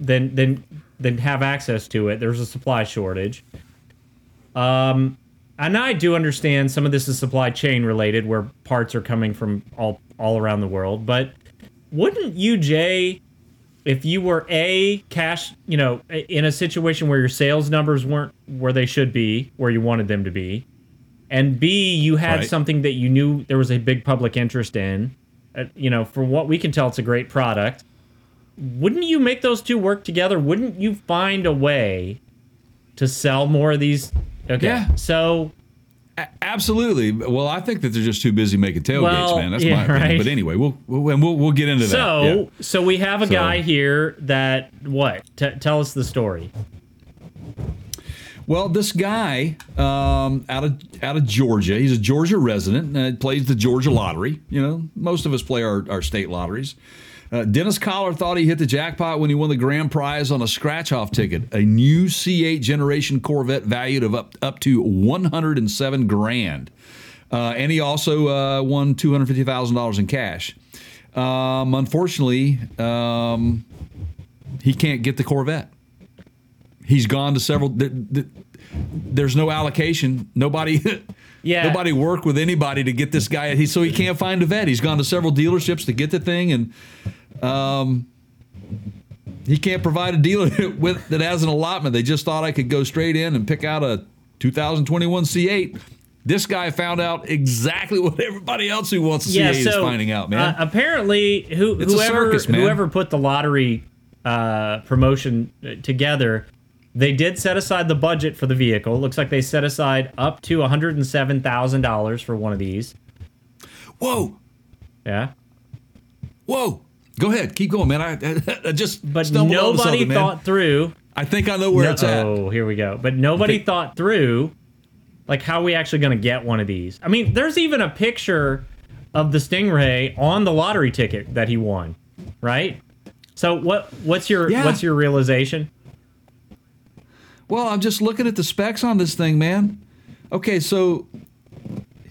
[SPEAKER 1] than than than have access to it. There's a supply shortage. Um and I do understand some of this is supply chain related where parts are coming from all all around the world, but wouldn't you Jay if you were a cash, you know, in a situation where your sales numbers weren't where they should be, where you wanted them to be, and B, you had
[SPEAKER 2] Right.
[SPEAKER 1] something that you knew there was a big public interest in, uh, you know, from what we can tell, it's a great product. Wouldn't you make those two work together? Wouldn't you find a way to sell more of these? Okay,
[SPEAKER 2] Yeah.
[SPEAKER 1] so
[SPEAKER 2] Absolutely. Well, I think that they're just too busy making tailgates,
[SPEAKER 1] Well,
[SPEAKER 2] man. That's
[SPEAKER 1] yeah,
[SPEAKER 2] my opinion.
[SPEAKER 1] right.
[SPEAKER 2] But anyway, we'll we'll and we'll, we'll get into that.
[SPEAKER 1] so
[SPEAKER 2] Yeah.
[SPEAKER 1] so we have a
[SPEAKER 2] So-
[SPEAKER 1] guy here that what? T- tell us the story.
[SPEAKER 2] Well, this guy um, out of out of Georgia, he's a Georgia resident. Uh, plays the Georgia lottery. You know, most of us play our, our state lotteries. Uh, Dennis Collar thought he hit the jackpot when he won the grand prize on a scratch-off ticket, a new C8 generation Corvette valued of up up to 107 grand, uh, and he also uh, won 250 thousand dollars in cash. Um, unfortunately, um, he can't get the Corvette. He's gone to several. th- th- there's no allocation. Nobody.
[SPEAKER 1] Yeah.
[SPEAKER 2] Nobody worked with anybody to get this guy. He, so he can't find a vet. He's gone to several dealerships to get the thing, and um, he can't provide a dealer with that has an allotment. They just thought I could go straight in and pick out a 2021 C8. This guy found out exactly what everybody else who wants a C8 is finding out, man.
[SPEAKER 1] Uh, apparently, who, whoever
[SPEAKER 2] circus,
[SPEAKER 1] whoever put the lottery uh, promotion uh, together, they did set aside the budget for the vehicle. Looks like they set aside up to one hundred and seven thousand dollars for one of these.
[SPEAKER 2] whoa,
[SPEAKER 1] Yeah,
[SPEAKER 2] whoa. Go ahead, keep going, man. I, I just
[SPEAKER 1] but nobody
[SPEAKER 2] something, man.
[SPEAKER 1] thought through.
[SPEAKER 2] I think I know where it's at.
[SPEAKER 1] Oh, here we go. But nobody thought through, like how are we actually going to get one of these. I mean, there's even a picture of the Stingray on the lottery ticket that he won, right? So what? What's your
[SPEAKER 2] Yeah.
[SPEAKER 1] what's your realization?
[SPEAKER 2] Well, I'm just looking at the specs on this thing, man. Okay, so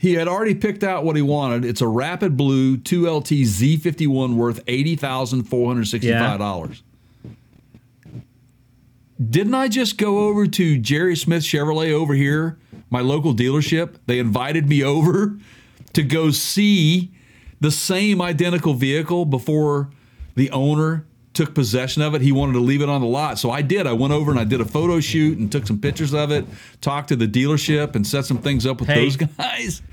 [SPEAKER 2] he had already picked out what he wanted. It's a Rapid Blue 2LT Z51 worth $80,465. Didn't I just go over to Jerry Smith Chevrolet over here, my local dealership? They invited me over to go see the same identical vehicle before the owner took possession of it. He wanted to leave it on the lot. So I did. I went over and I did a photo shoot and took some pictures of it, talked to the dealership and set some things up with
[SPEAKER 1] Hey.
[SPEAKER 2] those guys.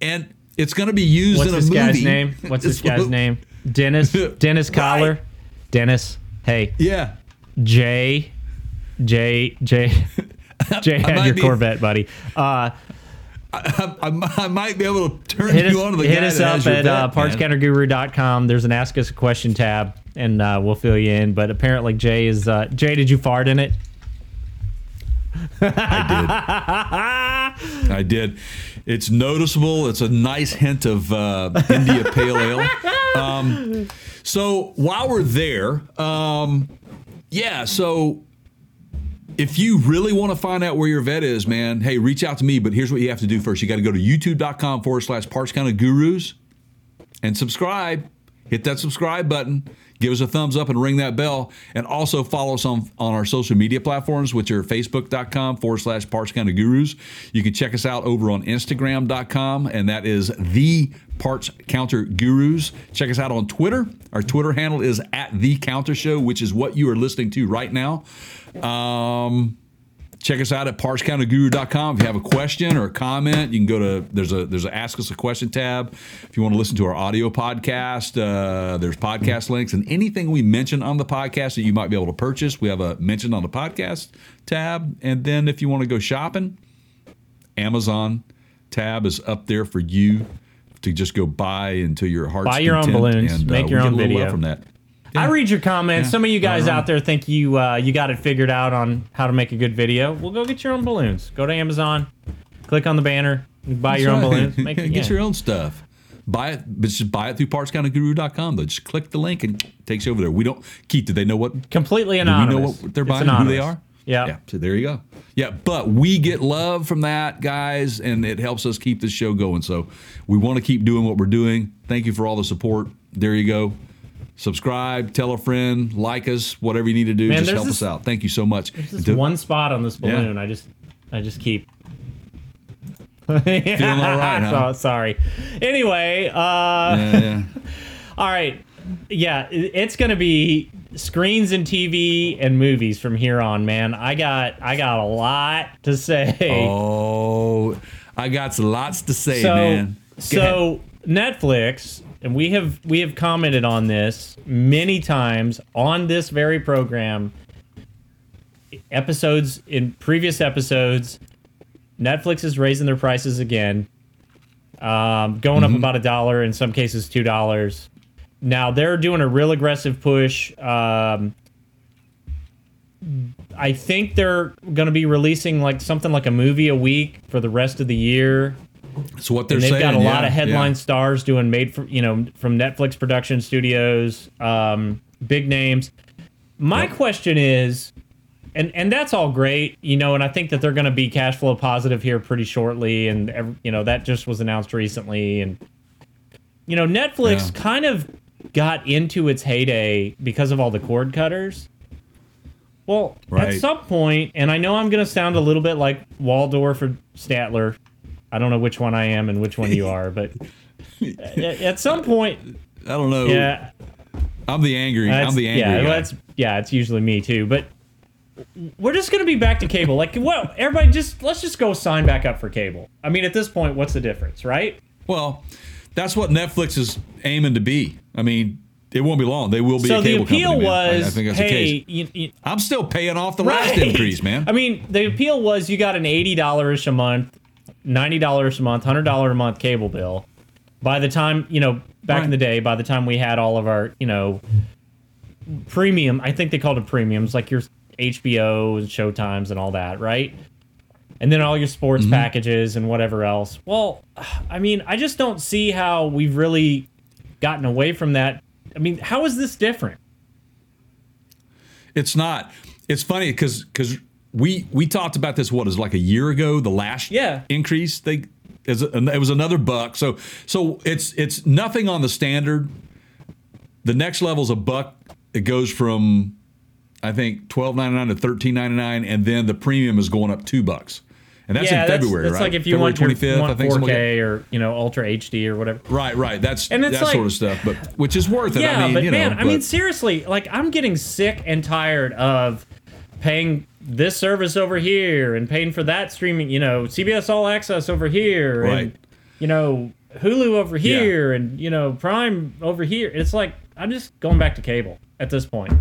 [SPEAKER 2] And it's going to be used
[SPEAKER 1] What's
[SPEAKER 2] in a movie.
[SPEAKER 1] What's this guy's name? What's this guy's name? Dennis. Dennis Collar.
[SPEAKER 2] Right.
[SPEAKER 1] Dennis. Hey,
[SPEAKER 2] Yeah.
[SPEAKER 1] Jay. Jay. Jay. Jay had your
[SPEAKER 2] be-
[SPEAKER 1] Corvette, buddy. Uh,
[SPEAKER 2] I, I, I might be able to turn
[SPEAKER 1] hit us,
[SPEAKER 2] you on to the
[SPEAKER 1] hit us up at uh, partscounterguru.com. There's an Ask Us a Question tab, and uh, we'll fill you in. But apparently, Jay is. Uh, Jay, did you fart in it?
[SPEAKER 2] I did. I did. It's noticeable. It's a nice hint of uh, India Pale Ale. Um, so while we're there, um, yeah. So if you really want to find out where your vet is, man, hey, reach out to me. But here's what you have to do first. You got to go to youtube.com forward slash Parts Counter Gurus and subscribe. Hit that subscribe button. Give us a thumbs up and ring that bell. And also follow us on, on our social media platforms, which are facebook.com forward slash Parts Counter Gurus. You can check us out over on Instagram.com, and that is the Parts Counter Gurus. Check us out on Twitter. Our Twitter handle is at the Counter Show, which is what you are listening to right now. Um, check us out at partscounterguru.com if you have a question or a comment you can go to there's a there's a ask us a question tab if you want to listen to our audio podcast uh, there's podcast links and anything we mention on the podcast that you might be able to purchase we have a mention on the podcast tab and then if you want to go shopping amazon tab is up there for you to just go buy until your heart's
[SPEAKER 1] Buy your own balloons.
[SPEAKER 2] and,
[SPEAKER 1] Make
[SPEAKER 2] uh,
[SPEAKER 1] your own video.
[SPEAKER 2] from that
[SPEAKER 1] I read your comments.
[SPEAKER 2] Yeah.
[SPEAKER 1] Some of you guys out there think you uh, you got it figured out on how to make a good video. Well, go get your own balloons. Go to Amazon, click on the banner, buy your own
[SPEAKER 2] That's
[SPEAKER 1] balloons. Make it,
[SPEAKER 2] Get
[SPEAKER 1] yeah.
[SPEAKER 2] your own stuff. Buy it, but just buy it through partscounterguru.com. Though, just click the link and it takes you over there. We don't. Keith, do they know what?
[SPEAKER 1] completely
[SPEAKER 2] Do we know what they're buying? Who they are?
[SPEAKER 1] Yeah.
[SPEAKER 2] Yeah. So there you go. Yeah, but we get love from that, guys, and it helps us keep this show going. So we want to keep doing what we're doing. Thank you for all the support. There you go. Subscribe, tell a friend, like us, whatever you need to do.
[SPEAKER 1] Man,
[SPEAKER 2] just help
[SPEAKER 1] this-
[SPEAKER 2] us out. Thank you so much.
[SPEAKER 1] Just
[SPEAKER 2] Do-
[SPEAKER 1] one spot on this
[SPEAKER 2] Yeah.
[SPEAKER 1] balloon. I just I just keep.
[SPEAKER 2] Feeling all right, huh?
[SPEAKER 1] So- sorry. Anyway, uh,
[SPEAKER 2] Yeah, yeah.
[SPEAKER 1] all right. Yeah, it's gonna be screens and TV and movies from here on, man. I got I got a lot to say.
[SPEAKER 2] Oh, I got lots to say,
[SPEAKER 1] so
[SPEAKER 2] man. Go ahead.
[SPEAKER 1] so Netflix and we have we have commented on this many times on this very program. Episodes in previous episodes Netflix is raising their prices again um, going
[SPEAKER 2] Mm-hmm.
[SPEAKER 1] up about a dollar in some cases two dollars. Now they're doing a real aggressive push um, I think they're going to be releasing like something like a movie a week for the rest of the year
[SPEAKER 2] So what they're
[SPEAKER 1] and they've
[SPEAKER 2] saying,
[SPEAKER 1] got a lot of headline
[SPEAKER 2] yeah.
[SPEAKER 1] stars doing made for you know from Netflix production studios, um, big names. My
[SPEAKER 2] Yep.
[SPEAKER 1] question is, and and that's all great, you know, and I think that they're going to be cash flow positive here pretty shortly, and ev- you know that just was announced recently, and you know Netflix
[SPEAKER 2] Yeah.
[SPEAKER 1] kind of got into its heyday because of all the cord cutters. Well, at some point, and I know I'm going to sound a little bit like Waldorf or Statler. I don't know which one I am and which one you are, but at, at some point,
[SPEAKER 2] I don't know.
[SPEAKER 1] yeah,
[SPEAKER 2] I'm the angry. I'm the angry
[SPEAKER 1] yeah,
[SPEAKER 2] guy.
[SPEAKER 1] that's yeah, it's usually me too. But we're just going to be back to cable. Like, well, everybody, just let's just go sign back up for cable. I mean, at this point, what's the difference, right?
[SPEAKER 2] Well, that's what Netflix is aiming to be. I mean, it won't be long. They will be
[SPEAKER 1] so
[SPEAKER 2] a
[SPEAKER 1] the
[SPEAKER 2] cable
[SPEAKER 1] appeal
[SPEAKER 2] company. man. I-
[SPEAKER 1] was,
[SPEAKER 2] I, think that's the
[SPEAKER 1] hey,
[SPEAKER 2] case.
[SPEAKER 1] you, you,
[SPEAKER 2] I'm still paying off the last increase, man.
[SPEAKER 1] I mean, the appeal was you got an eighty dollars a month, ninety dollars a month, hundred dollar a month cable bill. By the time you know, back in the day, by the time we had all of our, you know, premium, I think they called it premiums, like your HBO and Showtimes and all that, right? And then all your sports
[SPEAKER 2] Mm-hmm.
[SPEAKER 1] packages and whatever else. Well, I mean, I just don't see how we've really gotten away from that. I mean, how is this different?
[SPEAKER 2] It's not. It's funny because because we we talked about this what is like a year ago. The last
[SPEAKER 1] Yeah.
[SPEAKER 2] increase they it was another buck. So so it's it's nothing on the standard. The next level's a buck. It goes from I think twelve ninety nine to thirteen ninety nine, and then the premium is going up two bucks. And that's
[SPEAKER 1] yeah,
[SPEAKER 2] in February,
[SPEAKER 1] that's,
[SPEAKER 2] right?
[SPEAKER 1] like if you
[SPEAKER 2] February
[SPEAKER 1] want your
[SPEAKER 2] 25th, I
[SPEAKER 1] want
[SPEAKER 2] think. something like
[SPEAKER 1] 4K or you know Ultra HD or whatever.
[SPEAKER 2] Right, right. That's
[SPEAKER 1] And
[SPEAKER 2] that sort of stuff, but which is worth it.
[SPEAKER 1] Yeah,
[SPEAKER 2] I mean,
[SPEAKER 1] but
[SPEAKER 2] you know,
[SPEAKER 1] man, I mean seriously, like I'm getting sick and tired of paying this service over here and paying for that streaming, you know, CBS All Access over here
[SPEAKER 2] Right.
[SPEAKER 1] and you know, Hulu over here and you know, Prime over here. It's like I'm just going back to cable at this point.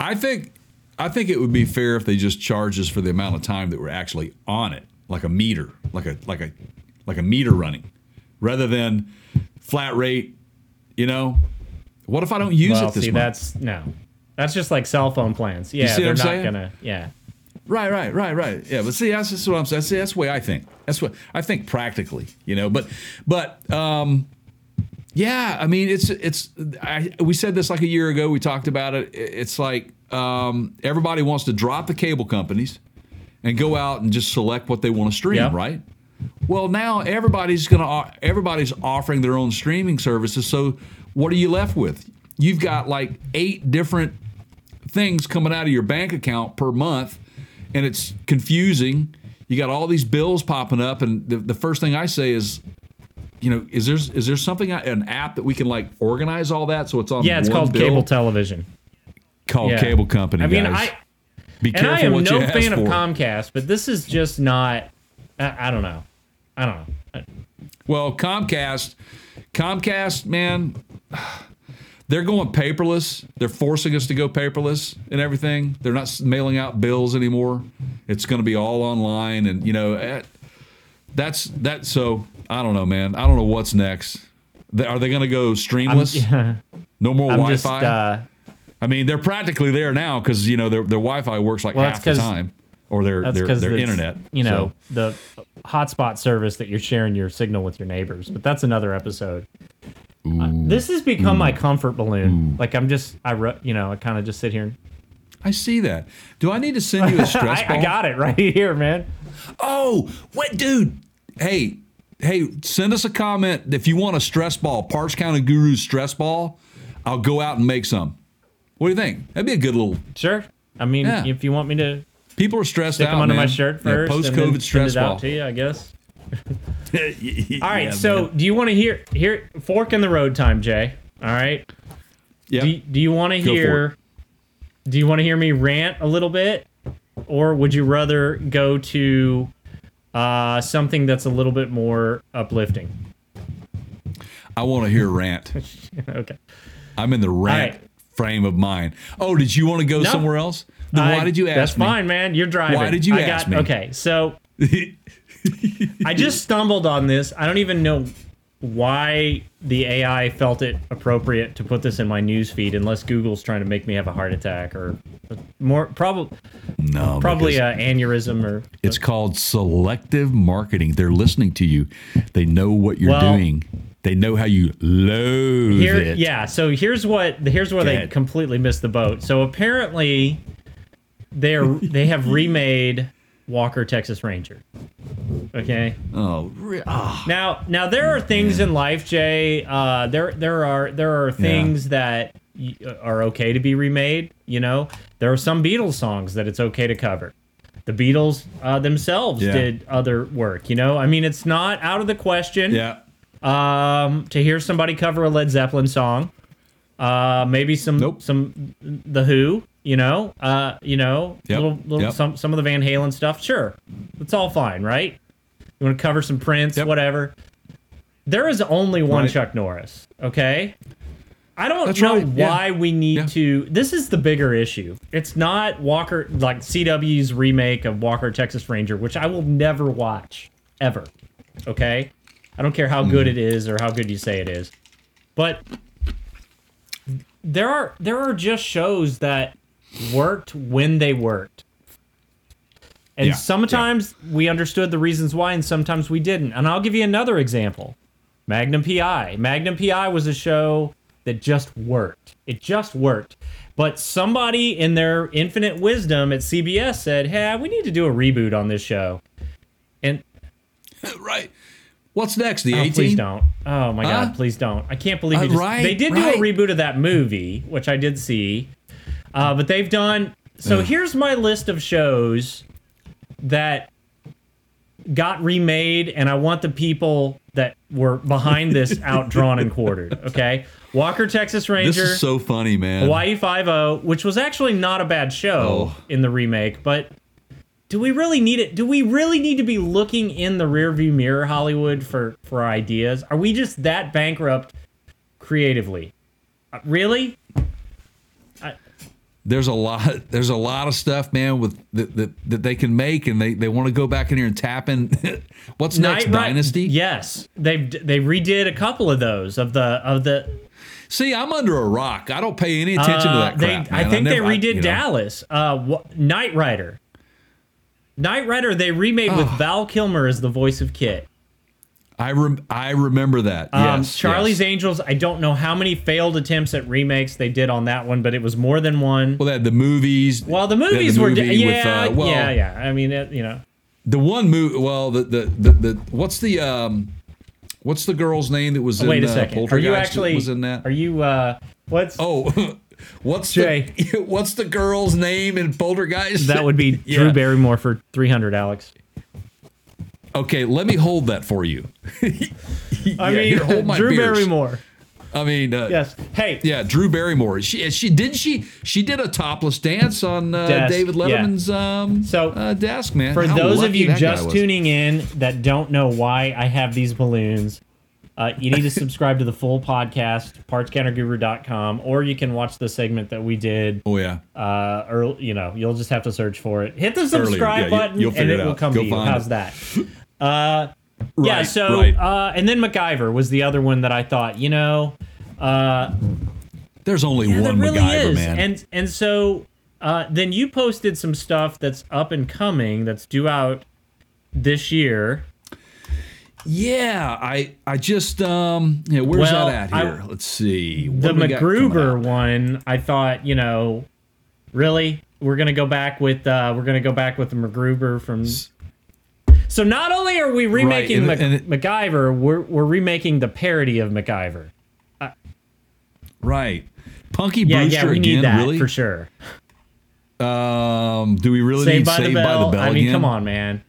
[SPEAKER 2] I think I think it would be fair if they just charge us for the amount of time that we're actually on it, like a meter, like a like a like a meter running, rather than flat rate. You know, what if I don't use
[SPEAKER 1] Well,
[SPEAKER 2] it this
[SPEAKER 1] see,
[SPEAKER 2] month?
[SPEAKER 1] that's no. That's just like cell phone plans. Yeah, they're
[SPEAKER 2] I'm
[SPEAKER 1] not
[SPEAKER 2] saying?
[SPEAKER 1] gonna yeah.
[SPEAKER 2] Right, right, right, right. Yeah, but see, that's just what I'm saying. See, that's the way I think. That's what I think practically, you know. But, but, um, yeah, I mean, it's it's. I, we said this like a year ago. We talked about it. It's like um, everybody wants to drop the cable companies and go out and just select what they want to stream,
[SPEAKER 1] Yeah.
[SPEAKER 2] right? Well, now everybody's gonna everybody's offering their own streaming services. So, what are you left with? You've got like eight different things coming out of your bank account per month and it's confusing you got all these bills popping up and the, the first thing i say is you know is there is there something an app that we can like organize all that so it's on
[SPEAKER 1] Yeah, it's called
[SPEAKER 2] bill?
[SPEAKER 1] cable television.
[SPEAKER 2] called
[SPEAKER 1] Yeah.
[SPEAKER 2] cable company
[SPEAKER 1] I mean,
[SPEAKER 2] guys.
[SPEAKER 1] I
[SPEAKER 2] be careful.
[SPEAKER 1] and I am
[SPEAKER 2] what
[SPEAKER 1] no fan of. Comcast, but this is just not. I, I don't know. I don't know. I-
[SPEAKER 2] Well, Comcast, Comcast, man, they're going paperless. They're forcing us to go paperless and everything. They're not mailing out bills anymore. It's going to be all online, and you know, eh, that's that. So I don't know, man. I don't know what's next. Are they going to go streamless? no more
[SPEAKER 1] I'm
[SPEAKER 2] Wi-Fi.
[SPEAKER 1] just. Uh,
[SPEAKER 2] I mean, they're practically there now because you know their their Wi-Fi works like
[SPEAKER 1] Well,
[SPEAKER 2] half the time, or their their, their internet.
[SPEAKER 1] You know
[SPEAKER 2] So,
[SPEAKER 1] the hotspot service that you're sharing your signal with your neighbors, but that's another episode. Uh, mm. this has become my mm. comfort balloon. Mm. Like I'm just, I, ru- you know, I kind of just sit here. and
[SPEAKER 2] I see that. Do I need to send you a stress
[SPEAKER 1] I,
[SPEAKER 2] ball?
[SPEAKER 1] I got it right here, man.
[SPEAKER 2] Oh, what, dude? Hey, hey, send us a comment if you want a stress ball, Parts Counter Guru's stress ball. I'll go out and make some. What do you think? That'd be a good little.
[SPEAKER 1] Sure. I mean,
[SPEAKER 2] Yeah.
[SPEAKER 1] if you want me to
[SPEAKER 2] People are stressed
[SPEAKER 1] stick
[SPEAKER 2] out.
[SPEAKER 1] them under my shirt
[SPEAKER 2] Yeah,
[SPEAKER 1] first, and then
[SPEAKER 2] post-COVID
[SPEAKER 1] send
[SPEAKER 2] stress
[SPEAKER 1] it out
[SPEAKER 2] ball.
[SPEAKER 1] to you, I guess.
[SPEAKER 2] All
[SPEAKER 1] All right. so, do you want to hear hear fork in the road time, Jay? All right.
[SPEAKER 2] yeah,
[SPEAKER 1] Do, do you want to hear? Do you want to hear me rant a little bit, or would you rather go to uh, something that's a little bit more uplifting?
[SPEAKER 2] I want to hear rant.
[SPEAKER 1] okay.
[SPEAKER 2] I'm in the rant
[SPEAKER 1] right.
[SPEAKER 2] frame of mind. Oh, did you want to go
[SPEAKER 1] No.
[SPEAKER 2] somewhere else? Then why
[SPEAKER 1] I-
[SPEAKER 2] did you ask
[SPEAKER 1] That's
[SPEAKER 2] me?
[SPEAKER 1] fine, man. You're driving.
[SPEAKER 2] Why did you
[SPEAKER 1] I
[SPEAKER 2] ask
[SPEAKER 1] got,
[SPEAKER 2] me?
[SPEAKER 1] Okay, so I just stumbled on this. I don't even know why the AI felt it appropriate to put this in my news feed, unless Google's trying to make me have a heart attack or more, probably
[SPEAKER 2] No,
[SPEAKER 1] probably
[SPEAKER 2] because
[SPEAKER 1] a aneurysm or
[SPEAKER 2] it's called selective marketing. They're listening to you. They know what you're
[SPEAKER 1] Well-
[SPEAKER 2] doing. They know how you loathe
[SPEAKER 1] here
[SPEAKER 2] it.
[SPEAKER 1] yeah so here's what here's where
[SPEAKER 2] Go
[SPEAKER 1] they
[SPEAKER 2] ahead.
[SPEAKER 1] completely missed the boat so apparently they're they have remade walker texas ranger. Okay?
[SPEAKER 2] Oh, re- ah.
[SPEAKER 1] now now there are things in life jay uh there there are there are things that y- are okay to be remade you know? There are some beatles songs that it's okay to cover. The beatles uh, themselves
[SPEAKER 2] Yeah.
[SPEAKER 1] did other work you know? I mean it's not out of the question
[SPEAKER 2] yeah.
[SPEAKER 1] um, to hear somebody cover a Led Zeppelin song, uh, maybe some
[SPEAKER 2] Nope.
[SPEAKER 1] some the Who, you know, uh, you know,
[SPEAKER 2] Yep.
[SPEAKER 1] little little
[SPEAKER 2] Yep.
[SPEAKER 1] some some of the Van Halen stuff. Sure, it's all fine, right? You want to cover some Prince,
[SPEAKER 2] Yep.
[SPEAKER 1] whatever. There is only one
[SPEAKER 2] Right.
[SPEAKER 1] Chuck Norris, okay? I don't
[SPEAKER 2] That's
[SPEAKER 1] know
[SPEAKER 2] right, yeah.
[SPEAKER 1] why we need
[SPEAKER 2] Yeah.
[SPEAKER 1] to. This is the bigger issue. It's not Walker, like CW's remake of Walker Texas Ranger, which I will never watch ever. Okay, I don't care how good
[SPEAKER 2] Mm-hmm.
[SPEAKER 1] it is or how good you say it is, but there are there are just shows that worked when they worked. And
[SPEAKER 2] Yeah,
[SPEAKER 1] sometimes we understood the reasons why, and sometimes we didn't. And I'll give you another example Magnum PI. Magnum PI was a show that just worked. It just worked. But somebody in their infinite wisdom at CBS said, hey, we need to do a reboot on this show. And
[SPEAKER 2] right. What's next? The
[SPEAKER 1] Oh,
[SPEAKER 2] A-Team?
[SPEAKER 1] please don't. Oh my god, please don't. I can't believe
[SPEAKER 2] Uh,
[SPEAKER 1] just,
[SPEAKER 2] right,
[SPEAKER 1] they did
[SPEAKER 2] right.
[SPEAKER 1] do a reboot of that movie, which I did see. Uh, but they've done so here's my list of shows that got remade and I want the people that were behind this out drawn and quartered, okay? Walker Texas Ranger
[SPEAKER 2] This is so funny, man.
[SPEAKER 1] Hawaii Five O, which was actually not a bad show
[SPEAKER 2] Oh.
[SPEAKER 1] in the remake, but do we really need it? Do we really need to be looking in the rearview mirror, Hollywood, for for ideas? Are we just that bankrupt creatively? Uh, really?
[SPEAKER 2] There's a lot. There's a lot of stuff, man, with that that, that they can make, and they, they want to go back in here and tap in. What's next? Dynasty.
[SPEAKER 1] Yes, they they redid a couple of those of the of the.
[SPEAKER 2] See, I'm under a rock. I don't pay any attention to
[SPEAKER 1] uh,
[SPEAKER 2] that
[SPEAKER 1] they. I think
[SPEAKER 2] never-
[SPEAKER 1] they redid
[SPEAKER 2] you know.
[SPEAKER 1] Dallas. Uh, wh- Knight Rider. Knight Rider they remade with Val Kilmer as the voice of KITT.
[SPEAKER 2] I rem- I remember that.
[SPEAKER 1] Um,
[SPEAKER 2] yes,
[SPEAKER 1] Charlie's
[SPEAKER 2] yes.
[SPEAKER 1] Angels. I don't know how many failed attempts at remakes they did on that one, but it was more than one.
[SPEAKER 2] Well, they had the movies.
[SPEAKER 1] Well, the movies were,
[SPEAKER 2] movie
[SPEAKER 1] di-
[SPEAKER 2] with,
[SPEAKER 1] yeah,
[SPEAKER 2] uh, well,
[SPEAKER 1] yeah, yeah. I mean, it, you know,
[SPEAKER 2] The one movie. Well, the, the the the what's the um, what's the girl's name that was in
[SPEAKER 1] wait a
[SPEAKER 2] uh,
[SPEAKER 1] second. Are you actually?
[SPEAKER 2] was in that?
[SPEAKER 1] Are you? uh What's
[SPEAKER 2] oh, what's
[SPEAKER 1] Jay.
[SPEAKER 2] the what's the girl's name in Poltergeist?
[SPEAKER 1] that? Would be
[SPEAKER 2] Yeah.
[SPEAKER 1] Drew Barrymore for three hundred, Alex.
[SPEAKER 2] Okay, let me hold that for you.
[SPEAKER 1] I
[SPEAKER 2] Yeah,
[SPEAKER 1] mean,
[SPEAKER 2] here, hold my
[SPEAKER 1] Drew
[SPEAKER 2] beers.
[SPEAKER 1] Barrymore.
[SPEAKER 2] I mean, uh,
[SPEAKER 1] Yes. Hey.
[SPEAKER 2] Yeah, Drew Barrymore. She she did she she did a topless dance on uh, David
[SPEAKER 1] yeah.
[SPEAKER 2] Letterman's um
[SPEAKER 1] So,
[SPEAKER 2] uh, desk, man.
[SPEAKER 1] For
[SPEAKER 2] How
[SPEAKER 1] those of you just tuning in that don't know why I have these balloons, uh, you need to subscribe to the full podcast, partscounterguru.com, or you can watch the segment that we did.
[SPEAKER 2] Oh yeah.
[SPEAKER 1] Uh, or you know, you'll just have to search for it. Hit the subscribe
[SPEAKER 2] yeah,
[SPEAKER 1] button,
[SPEAKER 2] you'll
[SPEAKER 1] and it will come
[SPEAKER 2] Go
[SPEAKER 1] to you. How's
[SPEAKER 2] it.
[SPEAKER 1] that? Uh, yeah. So,
[SPEAKER 2] right.
[SPEAKER 1] uh, and then MacGyver was the other one that I thought, you know, uh,
[SPEAKER 2] There's only
[SPEAKER 1] yeah,
[SPEAKER 2] one
[SPEAKER 1] there really
[SPEAKER 2] MacGyver,
[SPEAKER 1] is.
[SPEAKER 2] man.
[SPEAKER 1] And and so uh, then you posted some stuff that's up and coming that's due out this year.
[SPEAKER 2] Yeah, I I just um yeah, where's
[SPEAKER 1] Well,
[SPEAKER 2] that at
[SPEAKER 1] I-
[SPEAKER 2] here? Let's see. What
[SPEAKER 1] the
[SPEAKER 2] do we got coming
[SPEAKER 1] MacGruber one, I thought, you know, really, we're gonna go back with uh, we're gonna go back with the MacGruber from. So not only are we remaking
[SPEAKER 2] and-
[SPEAKER 1] Mac-
[SPEAKER 2] and it-
[SPEAKER 1] MacGyver, we're we're remaking the parody of MacGyver.
[SPEAKER 2] Right. Punky
[SPEAKER 1] Yeah,
[SPEAKER 2] Brewster
[SPEAKER 1] yeah, we
[SPEAKER 2] again,
[SPEAKER 1] need that
[SPEAKER 2] really?
[SPEAKER 1] for sure.
[SPEAKER 2] Um, do we really
[SPEAKER 1] Saved
[SPEAKER 2] need
[SPEAKER 1] by
[SPEAKER 2] Saved
[SPEAKER 1] the
[SPEAKER 2] by the Bell
[SPEAKER 1] I mean,
[SPEAKER 2] again?
[SPEAKER 1] come on, man.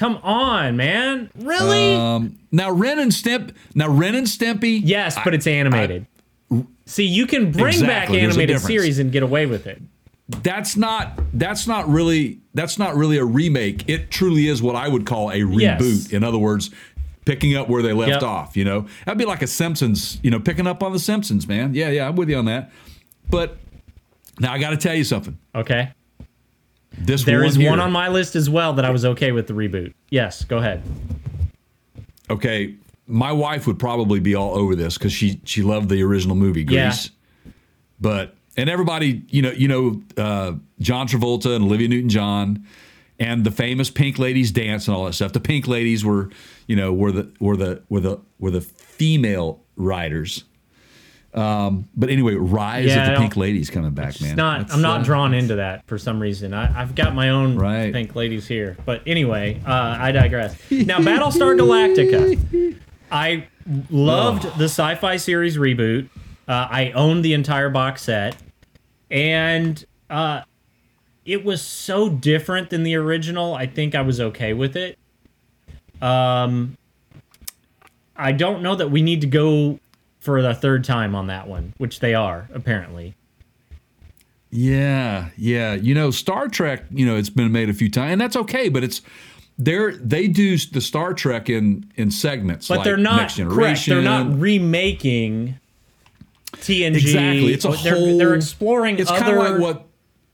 [SPEAKER 1] Come on, man. Really?
[SPEAKER 2] Um, now Ren and Stimp. Now Ren and Stimpy.
[SPEAKER 1] yes, but it's animated. See, you can bring back
[SPEAKER 2] Exactly, there's a
[SPEAKER 1] animated series and get away with it.
[SPEAKER 2] that's not that's not really that's not really a remake. It truly is what I would call a reboot.
[SPEAKER 1] Yes.
[SPEAKER 2] In other words, picking up where they left
[SPEAKER 1] Yep.
[SPEAKER 2] off. You know, that'd be like a Simpsons. You know, picking up on the Simpsons, man. Yeah, yeah, I'm with you on that. But now I got to tell you something.
[SPEAKER 1] Okay.
[SPEAKER 2] This
[SPEAKER 1] There
[SPEAKER 2] one
[SPEAKER 1] is
[SPEAKER 2] here,
[SPEAKER 1] one on my list as well that I was okay with the reboot. Yes, go ahead.
[SPEAKER 2] Okay, my wife would probably be all over this because she she loved the original movie
[SPEAKER 1] Yeah.
[SPEAKER 2] But and everybody, you know, you know, uh, John Travolta and Olivia Newton-John, and the famous Pink Ladies dance and all that stuff. The Pink Ladies were, you know, were the were the were the were the female riders. Um, but anyway, Rise
[SPEAKER 1] Yeah,
[SPEAKER 2] of the Pink Ladies coming back, man.
[SPEAKER 1] Not.
[SPEAKER 2] That's,
[SPEAKER 1] I'm not
[SPEAKER 2] uh,
[SPEAKER 1] drawn into that for some reason. I, I've got my own
[SPEAKER 2] Right.
[SPEAKER 1] pink ladies here. But anyway, uh, I digress. Now, Battlestar Galactica. I loved the sci-fi series reboot. Uh, I owned the entire box set, and uh, it was so different than the original. I think I was okay with it. Um, I don't know that we need to go for the third time on that one, which they are apparently.
[SPEAKER 2] Yeah, yeah. You know, Star Trek. You know, it's been made a few times, and that's okay. But it's they're they do the Star Trek in in segments,
[SPEAKER 1] But
[SPEAKER 2] like
[SPEAKER 1] they're not
[SPEAKER 2] Next Generation.
[SPEAKER 1] correct. They're not remaking TNG.
[SPEAKER 2] exactly. It's a
[SPEAKER 1] they're,
[SPEAKER 2] whole.
[SPEAKER 1] They're exploring
[SPEAKER 2] It's kind
[SPEAKER 1] other
[SPEAKER 2] of like what.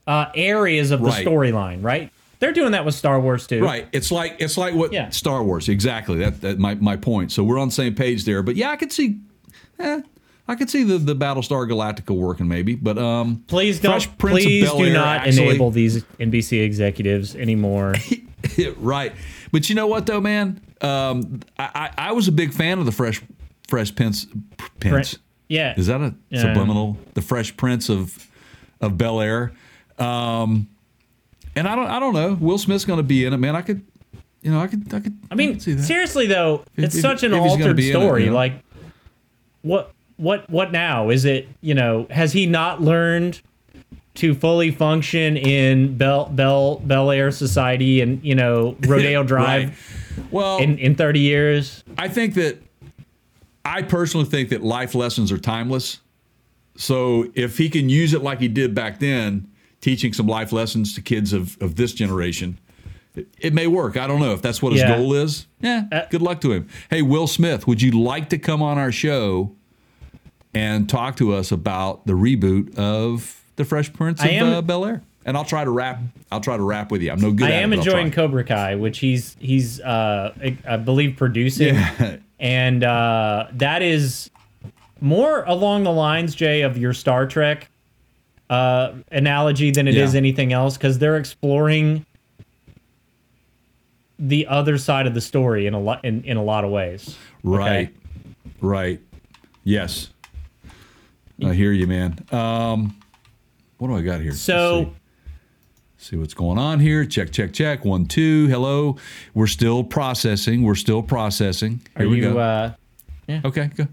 [SPEAKER 1] uh, areas of the
[SPEAKER 2] Right.
[SPEAKER 1] storyline, right? They're doing that with Star Wars too.
[SPEAKER 2] Right. It's like it's like what
[SPEAKER 1] Yeah.
[SPEAKER 2] Star Wars. Exactly. That that my my point. So we're on the same page there. But yeah, I could see. Eh, I could see the the Battlestar Galactica working maybe, but um,
[SPEAKER 1] Please don't.
[SPEAKER 2] Fresh Prince of
[SPEAKER 1] please do not
[SPEAKER 2] actually-
[SPEAKER 1] enable these NBC executives anymore.
[SPEAKER 2] right. But you know what though, man? Um, I, I I was a big fan of the Fresh Fresh Prince Prince.
[SPEAKER 1] yeah.
[SPEAKER 2] Is that a
[SPEAKER 1] Yeah.
[SPEAKER 2] subliminal? The Fresh Prince of of Bel Air. Um, and I don't I don't know. Will Smith's going to be in it, man. I could you know, I could, I could.
[SPEAKER 1] I mean,
[SPEAKER 2] could see that.
[SPEAKER 1] seriously though, it's
[SPEAKER 2] if-
[SPEAKER 1] such an altered
[SPEAKER 2] in it,
[SPEAKER 1] story.
[SPEAKER 2] you know?
[SPEAKER 1] Like, what, what, what now? Is it you know? Has he not learned to fully function in Bel Bel Bel Air society and you know Rodeo Drive
[SPEAKER 2] Right. Well,
[SPEAKER 1] in in thirty years?
[SPEAKER 2] I think that I personally think that life lessons are timeless. So if he can use it like he did back then, teaching some life lessons to kids of, of this generation, it, it may work. I don't know if that's what his
[SPEAKER 1] Yeah.
[SPEAKER 2] goal is. Yeah,
[SPEAKER 1] Uh,
[SPEAKER 2] good luck to him. Hey, Will Smith, would you like to come on our show and talk to us about the reboot of The Fresh Prince of
[SPEAKER 1] am-
[SPEAKER 2] uh, Bel Air? And I'll try to rap. I'll try to rap with you. I'm no good.
[SPEAKER 1] I
[SPEAKER 2] at
[SPEAKER 1] am
[SPEAKER 2] it,
[SPEAKER 1] enjoying. Cobra Kai, which he's he's uh I, believe producing,
[SPEAKER 2] Yeah.
[SPEAKER 1] and uh, that is more along the lines, Jay, of your Star Trek uh, analogy than it is
[SPEAKER 2] Yeah.
[SPEAKER 1] anything else, because they're exploring the other side of the story in a lot in, in a lot of ways.
[SPEAKER 2] Right. Right. Yes. I hear you, man. Um, what do I got here?
[SPEAKER 1] So.
[SPEAKER 2] see. What's going on here. Check, check, check. One, two. Hello. We're still processing. We're still processing.
[SPEAKER 1] Are
[SPEAKER 2] we
[SPEAKER 1] you?
[SPEAKER 2] go.
[SPEAKER 1] Uh, yeah.
[SPEAKER 2] okay, go.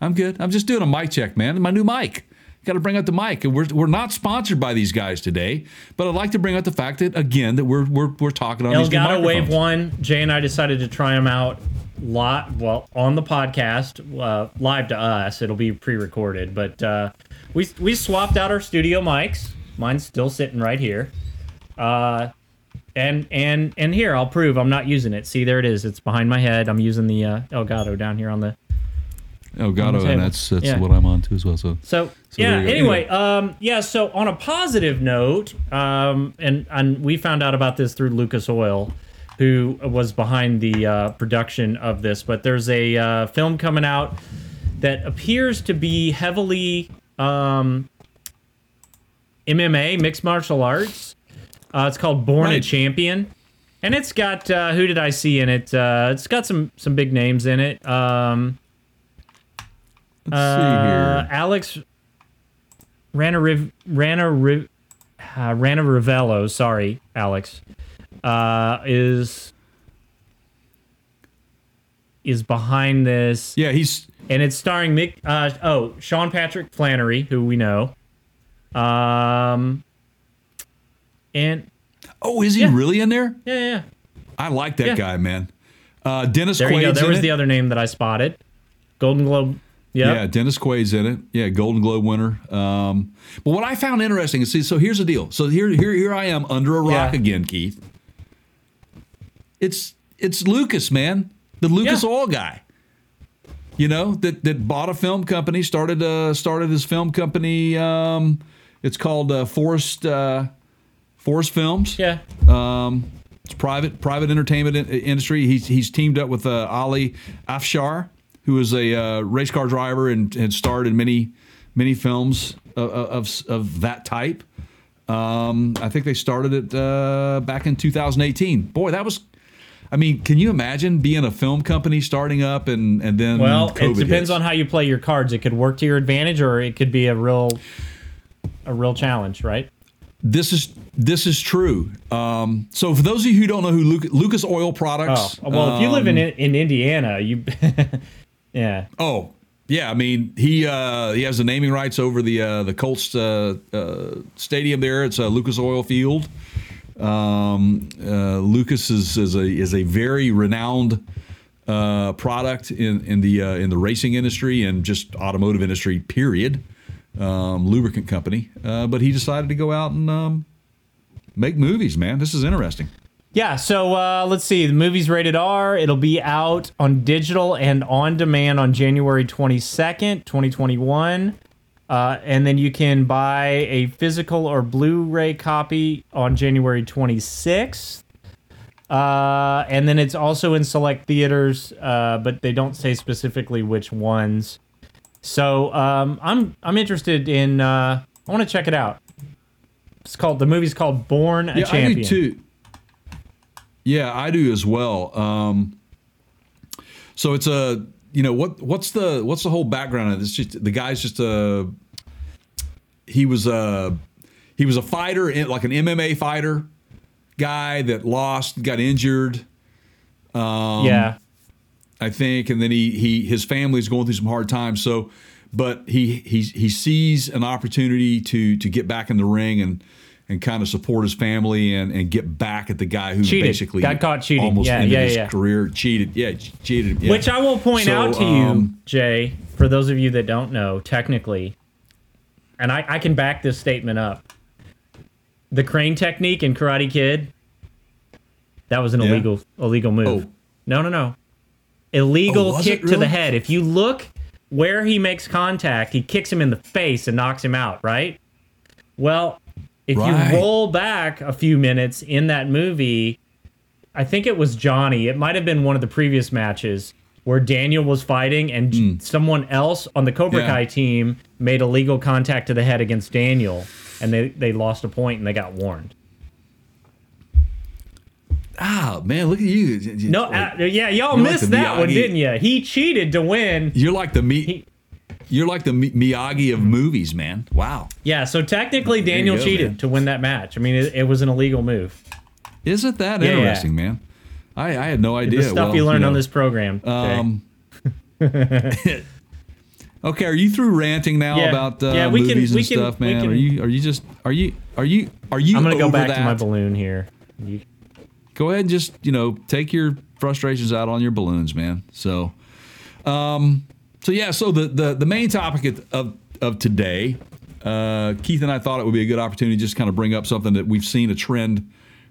[SPEAKER 2] I'm good. I'm just doing a mic check, man. My new mic. Got to bring out the mic, and we're we're not sponsored by these guys today. But I'd like to bring out the fact that again that we're we're we're talking on these new
[SPEAKER 1] Elgato Wave. One. Jay and I decided to try them out lot well on the podcast uh, live to us. It'll be pre-recorded, but uh, we we swapped out our studio mics. Mine's still sitting right here. Uh, and and and here I'll prove I'm not using it. See, there it is. It's behind my head. I'm using the uh, Elgato down here on the
[SPEAKER 2] oh, and that's that's
[SPEAKER 1] Yeah.
[SPEAKER 2] what I'm on too as well. So
[SPEAKER 1] So,
[SPEAKER 2] So
[SPEAKER 1] yeah.
[SPEAKER 2] there you go.
[SPEAKER 1] Anyway, um, yeah. So on a positive note, um, and and we found out about this through Lucas Oil, who was behind the uh, production of this. But there's a uh, film coming out that appears to be heavily um, MMA, mixed martial arts. Uh, it's called Born a Champion. And it's got uh, who did I see in it? Uh, it's got some some big names in it. Um,
[SPEAKER 2] let's
[SPEAKER 1] uh,
[SPEAKER 2] see here.
[SPEAKER 1] Alex Rana Riv, Rana Riv, uh, Rana Ravello, sorry, Alex, uh, is is behind this,
[SPEAKER 2] Yeah, he's
[SPEAKER 1] and it's starring Mick. Uh, oh, Sean Patrick Flanery, who we know, um, and
[SPEAKER 2] Oh, is he
[SPEAKER 1] Yeah.
[SPEAKER 2] really in there?
[SPEAKER 1] yeah, yeah, yeah.
[SPEAKER 2] I like that
[SPEAKER 1] Yeah.
[SPEAKER 2] guy, man. Uh, Dennis
[SPEAKER 1] there you go. There was
[SPEAKER 2] it.
[SPEAKER 1] the other name that I spotted. Golden Globe. Yep.
[SPEAKER 2] Yeah, Dennis Quaid's in it. Yeah, Golden Globe winner. Um, but what I found interesting is see, so here's the deal. So here, here, here I am under a rock again, Keith. It's it's Lucas, man, the Lucas
[SPEAKER 1] Yeah.
[SPEAKER 2] Oil guy. You know that that bought a film company, started uh started his film company. Um, it's called uh, Forrest uh, Forrest Films.
[SPEAKER 1] Yeah.
[SPEAKER 2] Um, it's private private entertainment in- industry. He's he's teamed up with uh, Ali Afshar, who is a uh, race car driver and had starred in many many films of of, of that type. Um, I think they started it uh, back in 2018. Boy, that was. I mean, can you imagine being a film company starting up and and then
[SPEAKER 1] Well,
[SPEAKER 2] COVID
[SPEAKER 1] it depends
[SPEAKER 2] hits?
[SPEAKER 1] on how you play your cards. It could work to your advantage, or it could be a real, a real challenge, right?
[SPEAKER 2] This is this is true. Um, so for those of you who don't know who Luc- Lucas Oil
[SPEAKER 1] Oh,
[SPEAKER 2] Products,
[SPEAKER 1] well, if you live
[SPEAKER 2] um,
[SPEAKER 1] in in Indiana, you, yeah,
[SPEAKER 2] Oh, yeah. I mean, he uh, he has the naming rights over the uh, the Colts uh, uh, stadium there. It's uh, Lucas Oil Field. Um, uh, Lucas is, is a is a very renowned uh, product in in the uh, in the racing industry and just automotive industry. Period. Um, lubricant company, uh, but he decided to go out and um, make movies. Man, this is interesting.
[SPEAKER 1] yeah. So uh, let's see. The movie's rated R. It'll be out on digital and on demand on January twenty second, twenty twenty one. Uh, and then you can buy a physical or Blu-ray copy on January 26th. Uh, and then it's also in select theaters, uh, but they don't say specifically which ones. So um, I'm I'm interested in. Uh, I want to check it out. It's called the movie's called Born a
[SPEAKER 2] yeah,
[SPEAKER 1] Champion.
[SPEAKER 2] I do too. Yeah, I do as well. Um, so it's a you know what what's the what's the whole background of this? Just the guy's just a he was a he was a fighter eh, like an MMA fighter guy that lost got injured um,
[SPEAKER 1] yeah.
[SPEAKER 2] I think, and then he he his family's going through some hard times. So, but he he he sees an opportunity to to get back in the ring and and kind of support his family and and get back at the guy who
[SPEAKER 1] Cheated.
[SPEAKER 2] basically
[SPEAKER 1] Got caught cheating.
[SPEAKER 2] almost
[SPEAKER 1] Yeah,
[SPEAKER 2] ended
[SPEAKER 1] yeah,
[SPEAKER 2] his
[SPEAKER 1] yeah.
[SPEAKER 2] career. Cheated, yeah, cheated. Yeah.
[SPEAKER 1] Which I will point
[SPEAKER 2] So,
[SPEAKER 1] out to you,
[SPEAKER 2] um,
[SPEAKER 1] Jay, for those of you that don't know, technically, and I, I can back this statement up. The crane technique in Karate Kid, that was an illegal illegal move.
[SPEAKER 2] Oh.
[SPEAKER 1] No, no, no. Illegal
[SPEAKER 2] Oh,
[SPEAKER 1] kick
[SPEAKER 2] it
[SPEAKER 1] to the head. If you look where he makes contact, he kicks him in the face and knocks him out, right? Well, if
[SPEAKER 2] Right.
[SPEAKER 1] you roll back a few minutes in that movie, I think it was Johnny. It might have been one of the previous matches where Daniel was fighting and j- someone else on the Cobra.
[SPEAKER 2] Yeah.
[SPEAKER 1] Kai team made a illegal contact to the head against Daniel and they, they lost a point and they got warned.
[SPEAKER 2] ah man, look at you.
[SPEAKER 1] No,
[SPEAKER 2] Like,
[SPEAKER 1] uh, yeah, y'all
[SPEAKER 2] like
[SPEAKER 1] missed
[SPEAKER 2] the
[SPEAKER 1] that one, didn't you? He cheated to win.
[SPEAKER 2] you're like the meat.
[SPEAKER 1] He-
[SPEAKER 2] You're like the Miyagi of movies, man. Wow.
[SPEAKER 1] Yeah, so technically Daniel
[SPEAKER 2] go,
[SPEAKER 1] cheated
[SPEAKER 2] man.
[SPEAKER 1] to win that match. I mean, it, it was an illegal move.
[SPEAKER 2] Isn't that
[SPEAKER 1] Yeah, yeah.
[SPEAKER 2] interesting, man? I, I had no idea.
[SPEAKER 1] The stuff
[SPEAKER 2] Well,
[SPEAKER 1] you learn
[SPEAKER 2] know,
[SPEAKER 1] on this program.
[SPEAKER 2] Um, okay, are you through ranting now
[SPEAKER 1] Yeah.
[SPEAKER 2] about uh,
[SPEAKER 1] Yeah, we can-
[SPEAKER 2] movies
[SPEAKER 1] we
[SPEAKER 2] and
[SPEAKER 1] can-
[SPEAKER 2] stuff,
[SPEAKER 1] we
[SPEAKER 2] man?
[SPEAKER 1] can-
[SPEAKER 2] Are you are you just are you are you are you?
[SPEAKER 1] I'm gonna go back
[SPEAKER 2] that?
[SPEAKER 1] to my balloon here. You-
[SPEAKER 2] Go ahead, and just you know, take your frustrations out on your balloons, man. So, um, so yeah, so the the the main topic of of, today, uh, Keith and I thought it would be a good opportunity to just kind of bring up something that we've seen a trend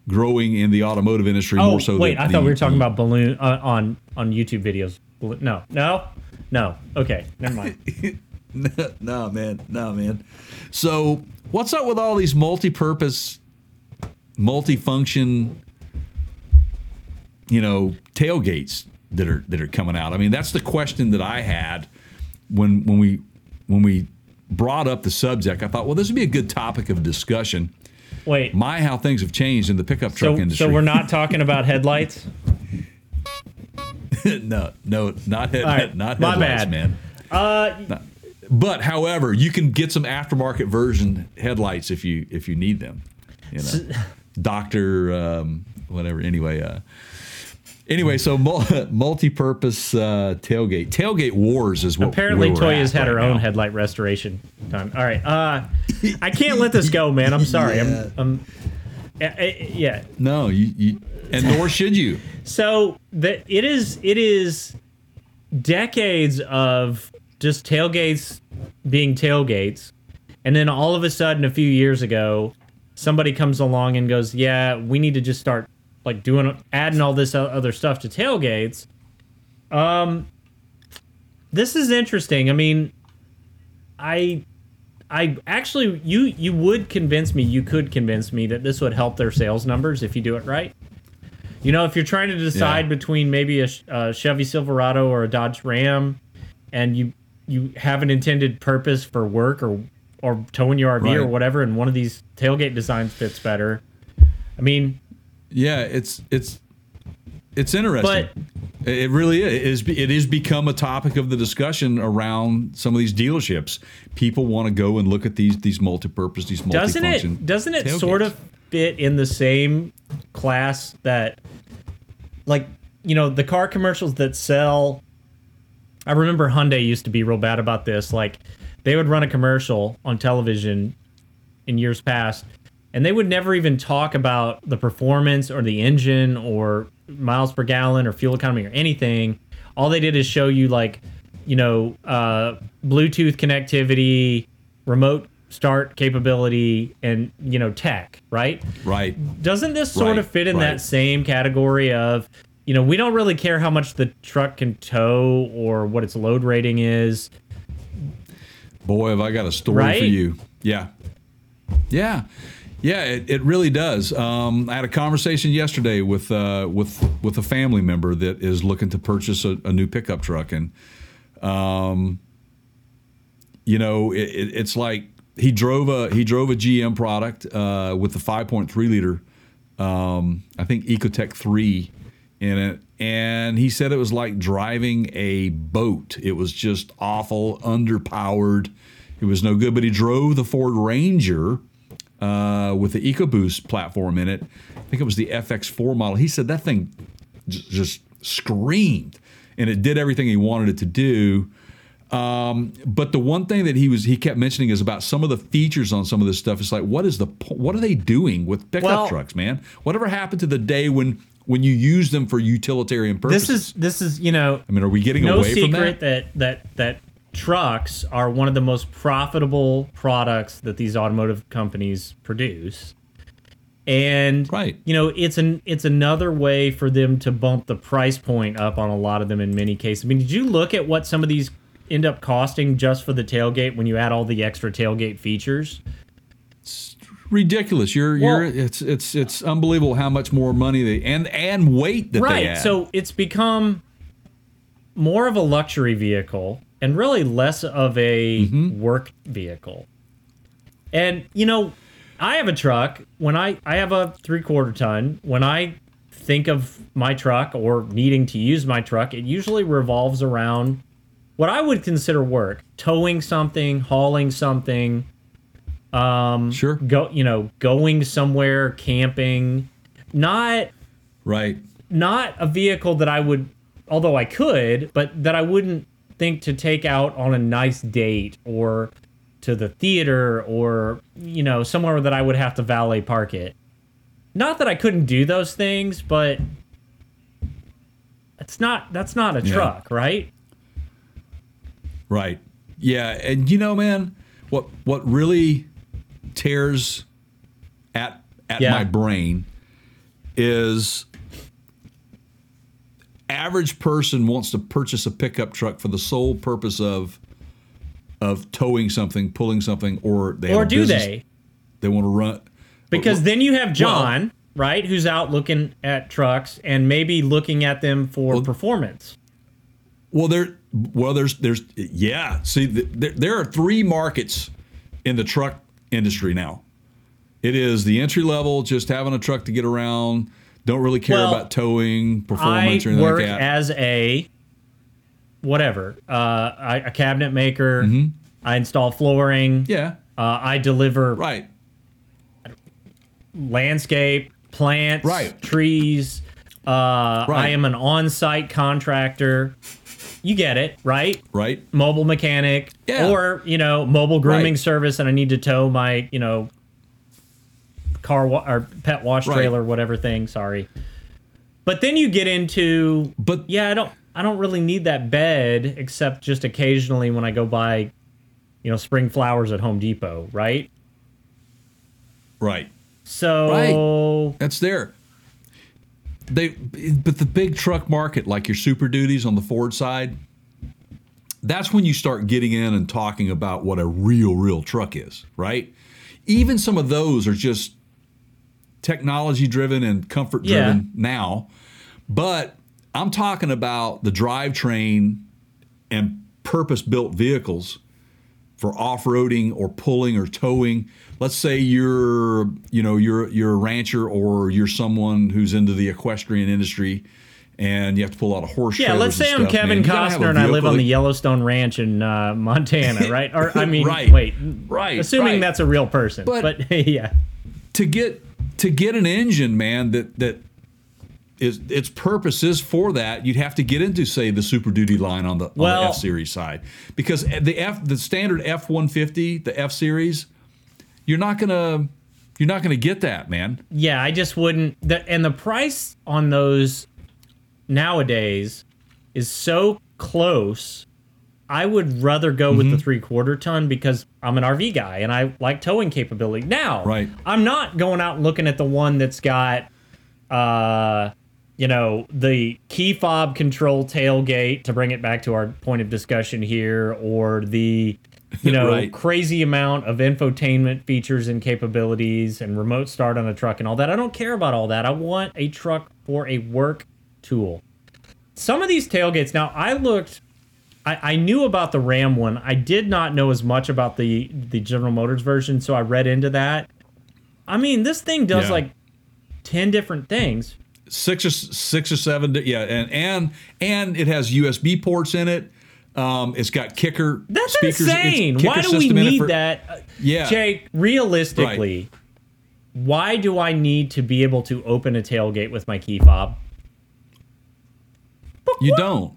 [SPEAKER 2] growing in the automotive industry
[SPEAKER 1] Oh
[SPEAKER 2] more so.
[SPEAKER 1] wait, I thought
[SPEAKER 2] the-
[SPEAKER 1] we were talking about balloon uh, on on YouTube videos. No, no, no. Okay, never mind.
[SPEAKER 2] no, man. No, man. So, what's up with all these multi-purpose, multi-function, you know, tailgates that are that are coming out? I mean, that's the question that I had when when we when we brought up the subject. I thought, well, this would be a good topic of discussion.
[SPEAKER 1] Wait.
[SPEAKER 2] My, how things have changed in the pickup truck
[SPEAKER 1] So,
[SPEAKER 2] industry.
[SPEAKER 1] so we're not talking about headlights.
[SPEAKER 2] no, no, not head,
[SPEAKER 1] right,
[SPEAKER 2] not
[SPEAKER 1] my
[SPEAKER 2] headlights,
[SPEAKER 1] bad.
[SPEAKER 2] man.
[SPEAKER 1] Uh,
[SPEAKER 2] But however, you can get some aftermarket version headlights if you if you need them. You know, Doctor, um, whatever. Anyway, uh, anyway, so multi-purpose uh, tailgate tailgate wars is what
[SPEAKER 1] apparently
[SPEAKER 2] where we're
[SPEAKER 1] Toyah's
[SPEAKER 2] at
[SPEAKER 1] had her
[SPEAKER 2] right
[SPEAKER 1] own headlight restoration time. All right. Uh, I can't let this go, man. I'm sorry.
[SPEAKER 2] Yeah.
[SPEAKER 1] I'm. I'm uh, uh, yeah.
[SPEAKER 2] No, you, you and nor should you.
[SPEAKER 1] So the it is it is decades of just tailgates being tailgates, and then all of a sudden, a few years ago, somebody comes along and goes, "Yeah, we need to just start like doing adding all this other stuff to tailgates." Um, this is interesting. I mean, I. I actually, you you would convince me. You could convince me that this would help their sales numbers if you do it right. You know, if you're trying to decide
[SPEAKER 2] Yeah.
[SPEAKER 1] between maybe a, a Chevy Silverado or a Dodge Ram, and you you have an intended purpose for work or or towing your RV or whatever, and one of these tailgate designs fits better. I mean,
[SPEAKER 2] Yeah, it's it's it's interesting.
[SPEAKER 1] But-
[SPEAKER 2] it really is. It is. Become a topic of the discussion around some of these dealerships. People want to go and look at these these multi-purpose, these
[SPEAKER 1] doesn't
[SPEAKER 2] multi-function.
[SPEAKER 1] it doesn't it
[SPEAKER 2] tailgates.
[SPEAKER 1] sort of fit in the same class that like you know the car commercials that sell i remember hyundai used to be real bad about this like they would run a commercial on television in years past and they would never even talk about the performance or the engine or miles per gallon or fuel economy or anything all they did is show you like you know uh, bluetooth connectivity remote start capability and you know tech right
[SPEAKER 2] right?
[SPEAKER 1] doesn't this sort
[SPEAKER 2] Right,
[SPEAKER 1] of fit in
[SPEAKER 2] right.
[SPEAKER 1] that same category of you know we don't really care how much the truck can tow or what its load rating is
[SPEAKER 2] Boy, have I got a story for
[SPEAKER 1] Right?
[SPEAKER 2] you. Yeah. Yeah. Yeah, it, it really does. Um, I had a conversation yesterday with uh, with with a family member that is looking to purchase a, a new pickup truck, and um, you know, it, it, it's like he drove a he drove a GM product uh, with the 5.3 liter, um, I think EcoTec three in it, and he said it was like driving a boat. It was just awful, underpowered. It was no good. But he drove the Ford Ranger uh, with the EcoBoost platform in it. I think it was the FX4 model. He said that thing j- just screamed, and it did everything he wanted it to do. Um, but the one thing that he was he kept mentioning is about some of the features on some of this stuff. It's like, what is the what are they doing with pickup
[SPEAKER 1] Well-
[SPEAKER 2] trucks, man? Whatever happened to the day when when you use them for utilitarian purposes?
[SPEAKER 1] This is this is you know
[SPEAKER 2] I mean, are we getting
[SPEAKER 1] no
[SPEAKER 2] away from that?
[SPEAKER 1] secret
[SPEAKER 2] that?
[SPEAKER 1] that that that trucks are one of the most profitable products that these automotive companies produce. And
[SPEAKER 2] Right.
[SPEAKER 1] you know, it's an it's another way for them to bump the price point up on a lot of them in many cases. I mean, did you look at what some of these end up costing just for the tailgate when you add all the extra tailgate features?
[SPEAKER 2] It's ridiculous. You're you're it's it's it's unbelievable how much more money they and and weight that they
[SPEAKER 1] right
[SPEAKER 2] add.
[SPEAKER 1] so it's become more of a luxury vehicle and really less of a
[SPEAKER 2] Mm-hmm.
[SPEAKER 1] work vehicle. And you know i have a truck. When i i have a three quarter ton. When i think of my truck or needing to use my truck it usually revolves around what i would consider work. Towing something hauling something Um,
[SPEAKER 2] sure,
[SPEAKER 1] go you know going somewhere camping. Not
[SPEAKER 2] right,
[SPEAKER 1] not a vehicle that I would, although I could, but that I wouldn't think to take out on a nice date or to the theater or, you know, somewhere that I would have to valet park it. Not that I couldn't do those things, but it's not, that's not a
[SPEAKER 2] Yeah.
[SPEAKER 1] truck, right?
[SPEAKER 2] right. Yeah, and you know, man, what what really tears at at
[SPEAKER 1] Yeah.
[SPEAKER 2] my brain is average person wants to purchase a pickup truck for the sole purpose of of towing something, pulling something, or they
[SPEAKER 1] Or do
[SPEAKER 2] business
[SPEAKER 1] they?
[SPEAKER 2] They want to run
[SPEAKER 1] Because then you have John, right, who's out looking at trucks and maybe looking at them for performance.
[SPEAKER 2] Well, there, well, there's, there's, yeah. See, there, there are three markets in the truck industry now. It is the entry level, just having a truck to get around, don't really care
[SPEAKER 1] Well,
[SPEAKER 2] about towing,
[SPEAKER 1] I
[SPEAKER 2] performance, or anything
[SPEAKER 1] work
[SPEAKER 2] like that.
[SPEAKER 1] as a whatever, uh, I, a cabinet maker. I install flooring.
[SPEAKER 2] Mm-hmm. yeah,
[SPEAKER 1] Uh, I deliver
[SPEAKER 2] right,
[SPEAKER 1] landscape, plants,
[SPEAKER 2] Right.
[SPEAKER 1] trees. Uh, I am an on-site contractor. You get it, right?
[SPEAKER 2] right,
[SPEAKER 1] Mobile mechanic,
[SPEAKER 2] Yeah.
[SPEAKER 1] or you know, mobile grooming
[SPEAKER 2] Right.
[SPEAKER 1] service, and I need to tow my you know car wa- or pet wash
[SPEAKER 2] Right.
[SPEAKER 1] trailer, whatever thing. Sorry, but then you get into
[SPEAKER 2] But-
[SPEAKER 1] yeah, I don't I don't really need that bed except just occasionally when I go buy, you know, spring flowers at Home Depot, right?
[SPEAKER 2] right.
[SPEAKER 1] So
[SPEAKER 2] That's there. They, but the big truck market, like your Super Duties on the Ford side, that's when you start getting in and talking about what a real, real truck is, right? Even some of those are just technology driven and comfort driven
[SPEAKER 1] Yeah.
[SPEAKER 2] now. But I'm talking about the drivetrain and purpose built vehicles for off-roading or pulling or towing. Let's say you're, you know, you're you're a rancher or you're someone who's into the equestrian industry and you have to pull out a horse
[SPEAKER 1] Yeah, let's say I'm
[SPEAKER 2] stuff,
[SPEAKER 1] Kevin
[SPEAKER 2] man. You gotta have a
[SPEAKER 1] Costner and I live on the Yellowstone Ranch in uh, Montana, right? Or I mean,
[SPEAKER 2] Right.
[SPEAKER 1] wait,
[SPEAKER 2] Right,
[SPEAKER 1] Assuming
[SPEAKER 2] right.
[SPEAKER 1] that's a real person,
[SPEAKER 2] But-
[SPEAKER 1] but, yeah,
[SPEAKER 2] to get to get an engine, man, that that is its purpose is for that. You'd have to get into say the Super Duty line on the, on
[SPEAKER 1] Well-
[SPEAKER 2] the F Series side because the F the standard F one fifty, the F Series, you're not gonna you're not gonna get that, man.
[SPEAKER 1] yeah. I just wouldn't. The, and the price on those nowadays is so close. I would rather go with
[SPEAKER 2] Mm-hmm.
[SPEAKER 1] the three quarter ton because I'm an RV guy and I like towing capability. Now,
[SPEAKER 2] Right.
[SPEAKER 1] I'm not going out and looking at the one that's got, uh, you know, the key fob control tailgate to bring it back to our point of discussion here, or the, you know,
[SPEAKER 2] Right.
[SPEAKER 1] crazy amount of infotainment features and capabilities and remote start on a truck and all that. I don't care about all that. I want a truck for a work tool. Some of these tailgates, now I looked I, I knew about the Ram one. I did not know as much about the the General Motors version, so I read into that. I mean, this thing does
[SPEAKER 2] Yeah.
[SPEAKER 1] like ten different things.
[SPEAKER 2] Six or six or seven, yeah, and and and it has USB ports in it. Um, it's got kicker
[SPEAKER 1] That's
[SPEAKER 2] speakers.
[SPEAKER 1] insane.
[SPEAKER 2] kicker
[SPEAKER 1] Why do we
[SPEAKER 2] system in it
[SPEAKER 1] need
[SPEAKER 2] for-
[SPEAKER 1] that? Uh,
[SPEAKER 2] Yeah.
[SPEAKER 1] Jake, realistically, why do I need to be able to open a tailgate with my key fob?
[SPEAKER 2] You don't.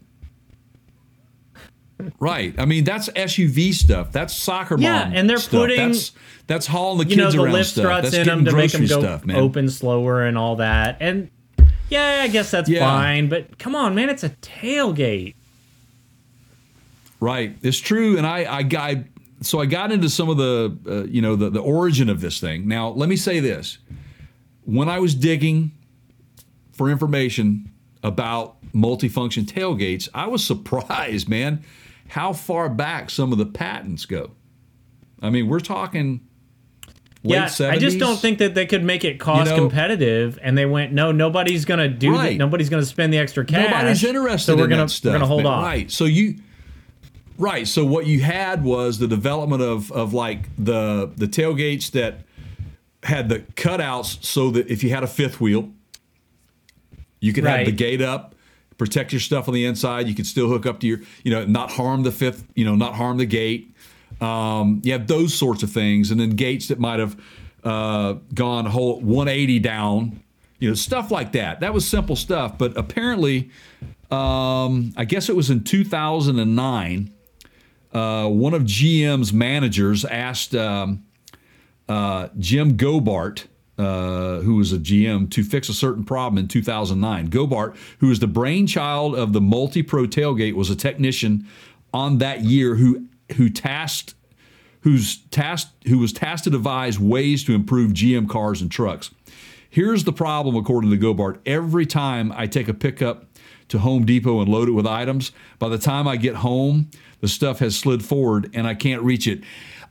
[SPEAKER 2] Right. I mean, that's SUV stuff. That's soccer
[SPEAKER 1] Yeah,
[SPEAKER 2] mom.
[SPEAKER 1] and they're
[SPEAKER 2] stuff.
[SPEAKER 1] putting,
[SPEAKER 2] That's that's hauling the
[SPEAKER 1] you know
[SPEAKER 2] kids
[SPEAKER 1] the
[SPEAKER 2] around
[SPEAKER 1] lift
[SPEAKER 2] stuff.
[SPEAKER 1] struts
[SPEAKER 2] That's
[SPEAKER 1] in them to make them go
[SPEAKER 2] stuff, man.
[SPEAKER 1] open slower and all that. And yeah, I guess that's
[SPEAKER 2] Yeah.
[SPEAKER 1] fine. But come on, man, it's a tailgate.
[SPEAKER 2] Right. It's true. And I, I, I so I got into some of the, uh, you know, the, the origin of this thing. Now, let me say this. When I was digging for information about multifunction tailgates, I was surprised, man, how far back some of the patents go. I mean, we're talking late
[SPEAKER 1] yeah,
[SPEAKER 2] 70s.
[SPEAKER 1] I just don't think that they could make it cost
[SPEAKER 2] know-
[SPEAKER 1] competitive. And they went, no, nobody's gonna do
[SPEAKER 2] Right.
[SPEAKER 1] that. Nobody's gonna spend the extra cash.
[SPEAKER 2] Nobody's interested
[SPEAKER 1] So we're
[SPEAKER 2] in
[SPEAKER 1] gonna
[SPEAKER 2] that stuff.
[SPEAKER 1] we're gonna hold
[SPEAKER 2] man.
[SPEAKER 1] off.
[SPEAKER 2] Right. So you Right. So what you had was the development of of like the the tailgates that had the cutouts so that if you had a fifth wheel, you could have the gate up, protect your stuff on the inside. You could still hook up to your, you know, not harm the fifth, you know, not harm the gate. Um, you have those sorts of things, and then gates that might have uh, gone whole 180 down, you know, stuff like that. That was simple stuff, but apparently, um, I guess it was in 2009. Uh, one of GM's managers asked um, uh, Jim Gobart, uh, who was a GM, to fix a certain problem in 2009. Gobart, who was the brainchild of the Multi Pro tailgate, was a technician on that year who who tasked who's tasked who was tasked to devise ways to improve GM cars and trucks. Here's the problem, according to Gobart. Every time I take a pickup to Home Depot and load it with items, by the time I get home, the stuff has slid forward and I can't reach it.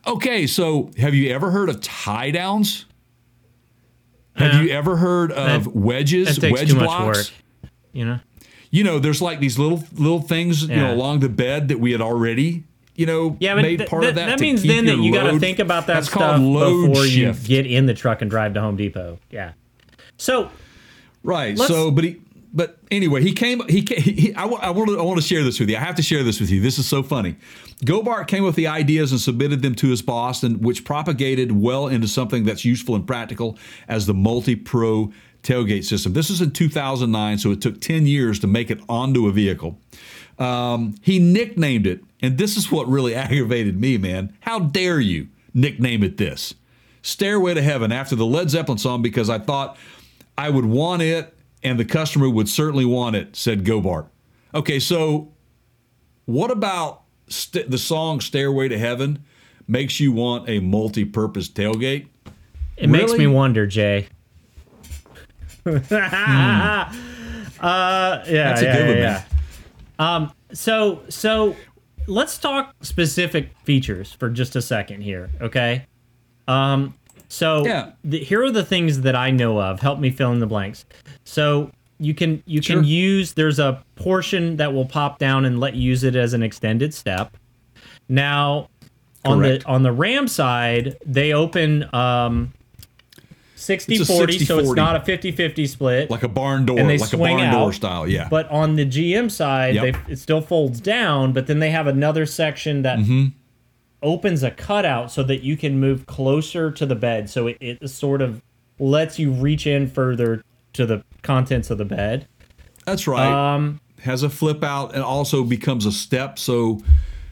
[SPEAKER 2] Okay, so have you ever heard of tie downs? Have you ever heard of
[SPEAKER 1] that-
[SPEAKER 2] wedges,
[SPEAKER 1] That
[SPEAKER 2] wedge blocks?
[SPEAKER 1] work. You know.
[SPEAKER 2] You know, there's like these little little things, you know, along the bed that we had already, you know,
[SPEAKER 1] Yeah, but
[SPEAKER 2] made
[SPEAKER 1] th-
[SPEAKER 2] part
[SPEAKER 1] th-
[SPEAKER 2] of that.
[SPEAKER 1] that means then that you got to think about that
[SPEAKER 2] That's
[SPEAKER 1] stuff before
[SPEAKER 2] shift.
[SPEAKER 1] you get in the truck and drive to Home Depot. Yeah. So
[SPEAKER 2] Right. So, but he, but anyway, he came. He, he, I, I want to. I want to share this with you. I have to share this with you. This is so funny. Gobart came with the ideas and submitted them to his boss, and which propagated well into something that's useful and practical as the multi-pro tailgate system. This is in 2009, so it took 10 years to make it onto a vehicle. Um, he nicknamed it, and this is what really aggravated me, man. How dare you nickname it this? Stairway to Heaven after the Led Zeppelin song because I thought I would want it and the customer would certainly want it, said Gobart. Okay, so what about st- the song Stairway to Heaven makes you want a multi purpose tailgate?
[SPEAKER 1] it makes me wonder, Jay. uh, yeah,
[SPEAKER 2] That's a
[SPEAKER 1] yeah,
[SPEAKER 2] good one,
[SPEAKER 1] yeah,
[SPEAKER 2] man.
[SPEAKER 1] yeah. Um, so so let's talk specific features for just a second here, okay? Um, so
[SPEAKER 2] Yeah.
[SPEAKER 1] the, here are the things that I know of. Help me fill in the blanks. So you can you
[SPEAKER 2] Sure.
[SPEAKER 1] can use there's a portion that will pop down and let you use it as an extended step. Now on the on the RAM side, they open um 60
[SPEAKER 2] It's a
[SPEAKER 1] 40, so it's not a 50 50 split.
[SPEAKER 2] Like a barn door,
[SPEAKER 1] And they
[SPEAKER 2] like a
[SPEAKER 1] swing
[SPEAKER 2] barn door style, yeah.
[SPEAKER 1] But on the GM side,
[SPEAKER 2] Yep.
[SPEAKER 1] they, it still folds down, but then they have another section that
[SPEAKER 2] Mm-hmm.
[SPEAKER 1] Opens a cutout so that you can move closer to the bed. So it, it sort of lets you reach in further to the contents of the bed.
[SPEAKER 2] That's right.
[SPEAKER 1] Um,
[SPEAKER 2] has a flip out and also becomes a step. So